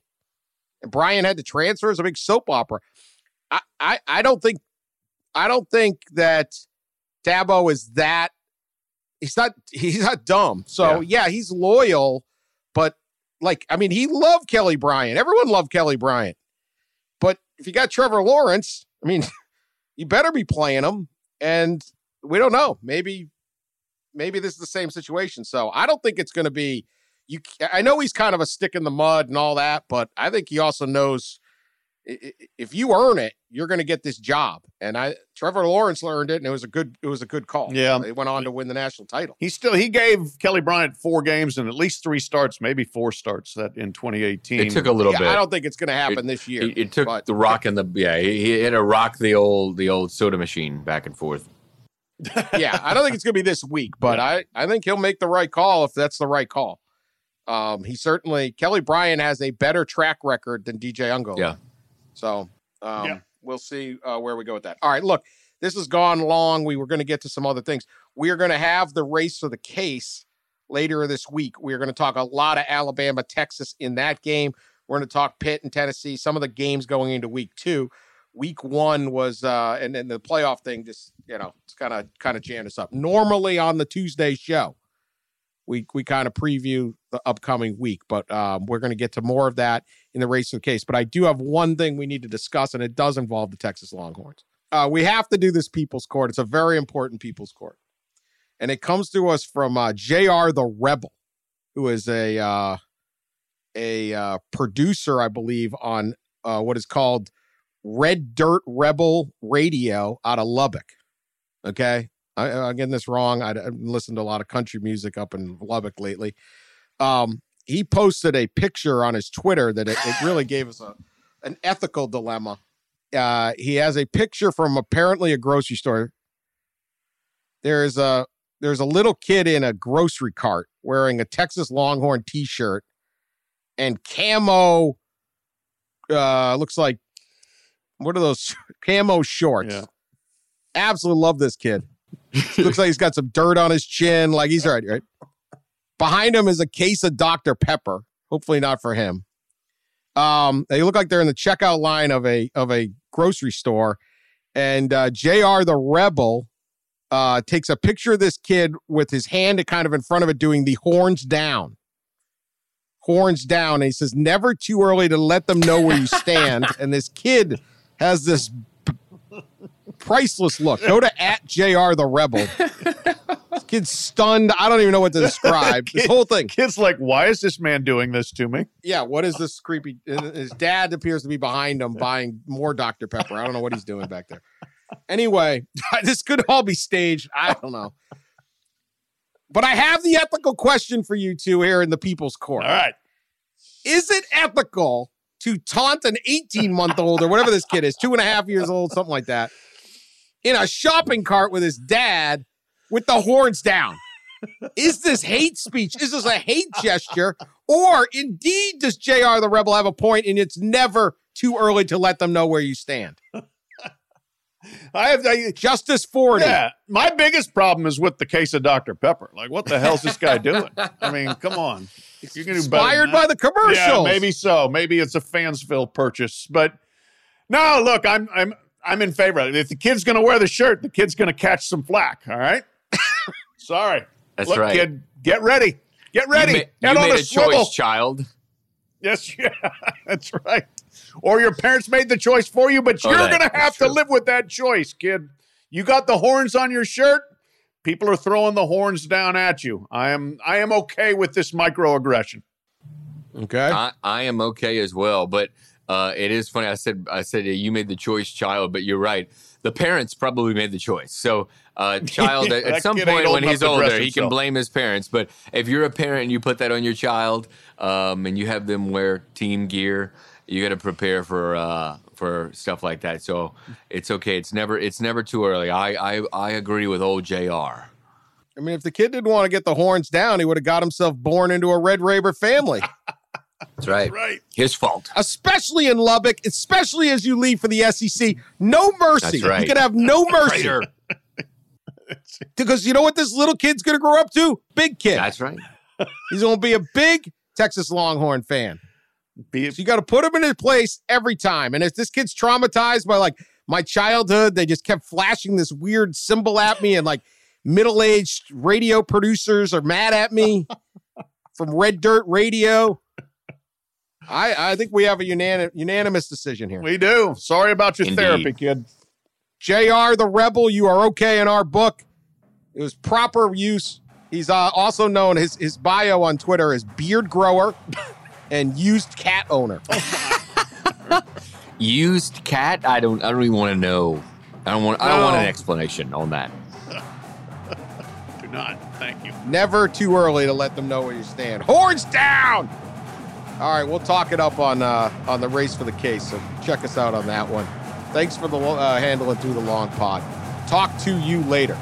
C: And Bryant had to transfer. It's a big soap opera. I, I, I don't think I don't think that Dabo is that he's not he's not dumb. So yeah, yeah he's loyal, but like I mean, he loved Kelly Bryant. Everyone loved Kelly Bryant. But if you got Trevor Lawrence, I mean, you better be playing him. And we don't know. Maybe maybe this is the same situation. So I don't think it's going to be you. I know he's kind of a stick in the mud and all that, but I think he also knows if you earn it, you're going to get this job. And I, Trevor Lawrence learned it, and it was a good, it was a good call.
E: Yeah,
C: they went on to win the national title.
E: He still he gave Kelly Bryant four games and at least three starts, maybe four starts that in 2018.
D: It took a little
C: yeah,
D: bit.
C: I don't think it's going to happen it, this year.
D: It, it took but, the rock and the yeah. He, he had to rock the old the old soda machine back and forth.
C: yeah, I don't think it's going to be this week, but. I I think he'll make the right call if that's the right call. Um, he certainly Kelly Bryant has a better track record than DJ Ungo.
D: Yeah.
C: So um, yeah. we'll see uh, where we go with that. All right, look, this has gone long. We were going to get to some other things. We are going to have the race for the case later this week. We are going to talk a lot of Alabama, Texas in that game. We're going to talk Pitt and Tennessee, some of the games going into week two. Week one was, uh, and then the playoff thing just, you know, it's kind of kind of jammed us up. Normally on the Tuesday show, we we kind of preview the upcoming week, but um, we're going to get to more of that in the race of the case. But I do have one thing we need to discuss, and it does involve the Texas Longhorns. Uh, we have to do this People's Court. It's a very important People's Court, and it comes to us from uh, Jr. the Rebel, who is a uh, a uh, producer, I believe, on uh, what is called Red Dirt Rebel Radio out of Lubbock. Okay, I, am getting this wrong. I, have listened to a lot of country music up in Lubbock lately. Um, he posted a picture on his Twitter that it, it really gave us a an ethical dilemma. Uh, he has a picture from apparently a grocery store. There's a there's a little kid in a grocery cart wearing a Texas Longhorn T-shirt and camo. Uh, looks like what are those camo shorts? Yeah. Absolutely love this kid. Looks like he's got some dirt on his chin. Like he's all right, right? Behind him is a case of Dr. Pepper. Hopefully not for him. Um, they look like they're in the checkout line of a of a grocery store. And uh, JR the Rebel uh, takes a picture of this kid with his hand kind of in front of it doing the horns down. Horns down. And he says, never too early to let them know where you stand. and this kid has this priceless look. Go to at JR the Rebel. kid's stunned. I don't even know what to describe. Kid, this whole thing.
E: Kid's like, why is this man doing this to me?
C: Yeah, what is this creepy? His dad appears to be behind him buying more Dr. Pepper. I don't know what he's doing back there. Anyway, this could all be staged. I don't know. But I have the ethical question for you two here in the People's Court.
E: All right.
C: Is it ethical to taunt an 18 month old or whatever this kid is, two and a half years old, something like that, in a shopping cart with his dad with the horns down. Is this hate speech? Is this a hate gesture? Or indeed does JR the Rebel have a point and it's never too early to let them know where you stand?
E: I have I,
C: Justice 40.
E: Yeah. My biggest problem is with the case of Dr. Pepper. Like, what the hell's this guy doing? I mean, come on.
C: You can do Inspired by the commercials.
E: Yeah, maybe so. Maybe it's a Fansville purchase. But no, look, I'm I'm I'm in favor of it. If the kid's gonna wear the shirt, the kid's gonna catch some flack. All right. Sorry.
D: That's
E: Look,
D: right.
E: Kid, get ready. Get ready.
D: You, ma- you made a swivel. choice, child.
E: Yes, yeah, that's right. Or your parents made the choice for you, but oh, you're going to have to live with that choice, kid. You got the horns on your shirt. People are throwing the horns down at you. I am I am okay with this microaggression.
C: Okay.
D: I, I am okay as well, but uh, it is funny. I said I said you made the choice, child, but you're right. The parents probably made the choice. So uh, child at, at some point when he's older, he can blame his parents. But if you're a parent and you put that on your child, um, and you have them wear team gear, you got to prepare for uh, for stuff like that. So it's okay. It's never it's never too early. I I, I agree with old Jr.
C: I mean, if the kid didn't want to get the horns down, he would have got himself born into a Red Raider family.
D: That's right.
E: Right.
D: His fault.
C: Especially in Lubbock, especially as you leave for the SEC. No mercy.
D: Right.
C: You can have no mercy. because you know what this little kid's going to grow up to? Big kid.
D: That's right.
C: He's going to be a big Texas Longhorn fan.
E: Be
C: So you got to put him in his place every time. And if this kid's traumatized by like my childhood, they just kept flashing this weird symbol at me, and like middle aged radio producers are mad at me from Red Dirt Radio. I, I think we have a unanim- unanimous decision here.
E: we do. Sorry about your
D: Indeed.
E: therapy, kid.
C: JR the Rebel, you are okay in our book. It was proper use. He's uh, also known his his bio on Twitter is beard grower and used cat owner.
D: Used cat? I don't. I don't even want to know. I don't want. I don't want an explanation on that.
E: Do not. Thank you.
C: Never too early to let them know where you stand. Horns down. All right, we'll talk it up on uh, on the race for the case. So check us out on that one. Thanks for the uh, handling through the long pod. Talk to you later.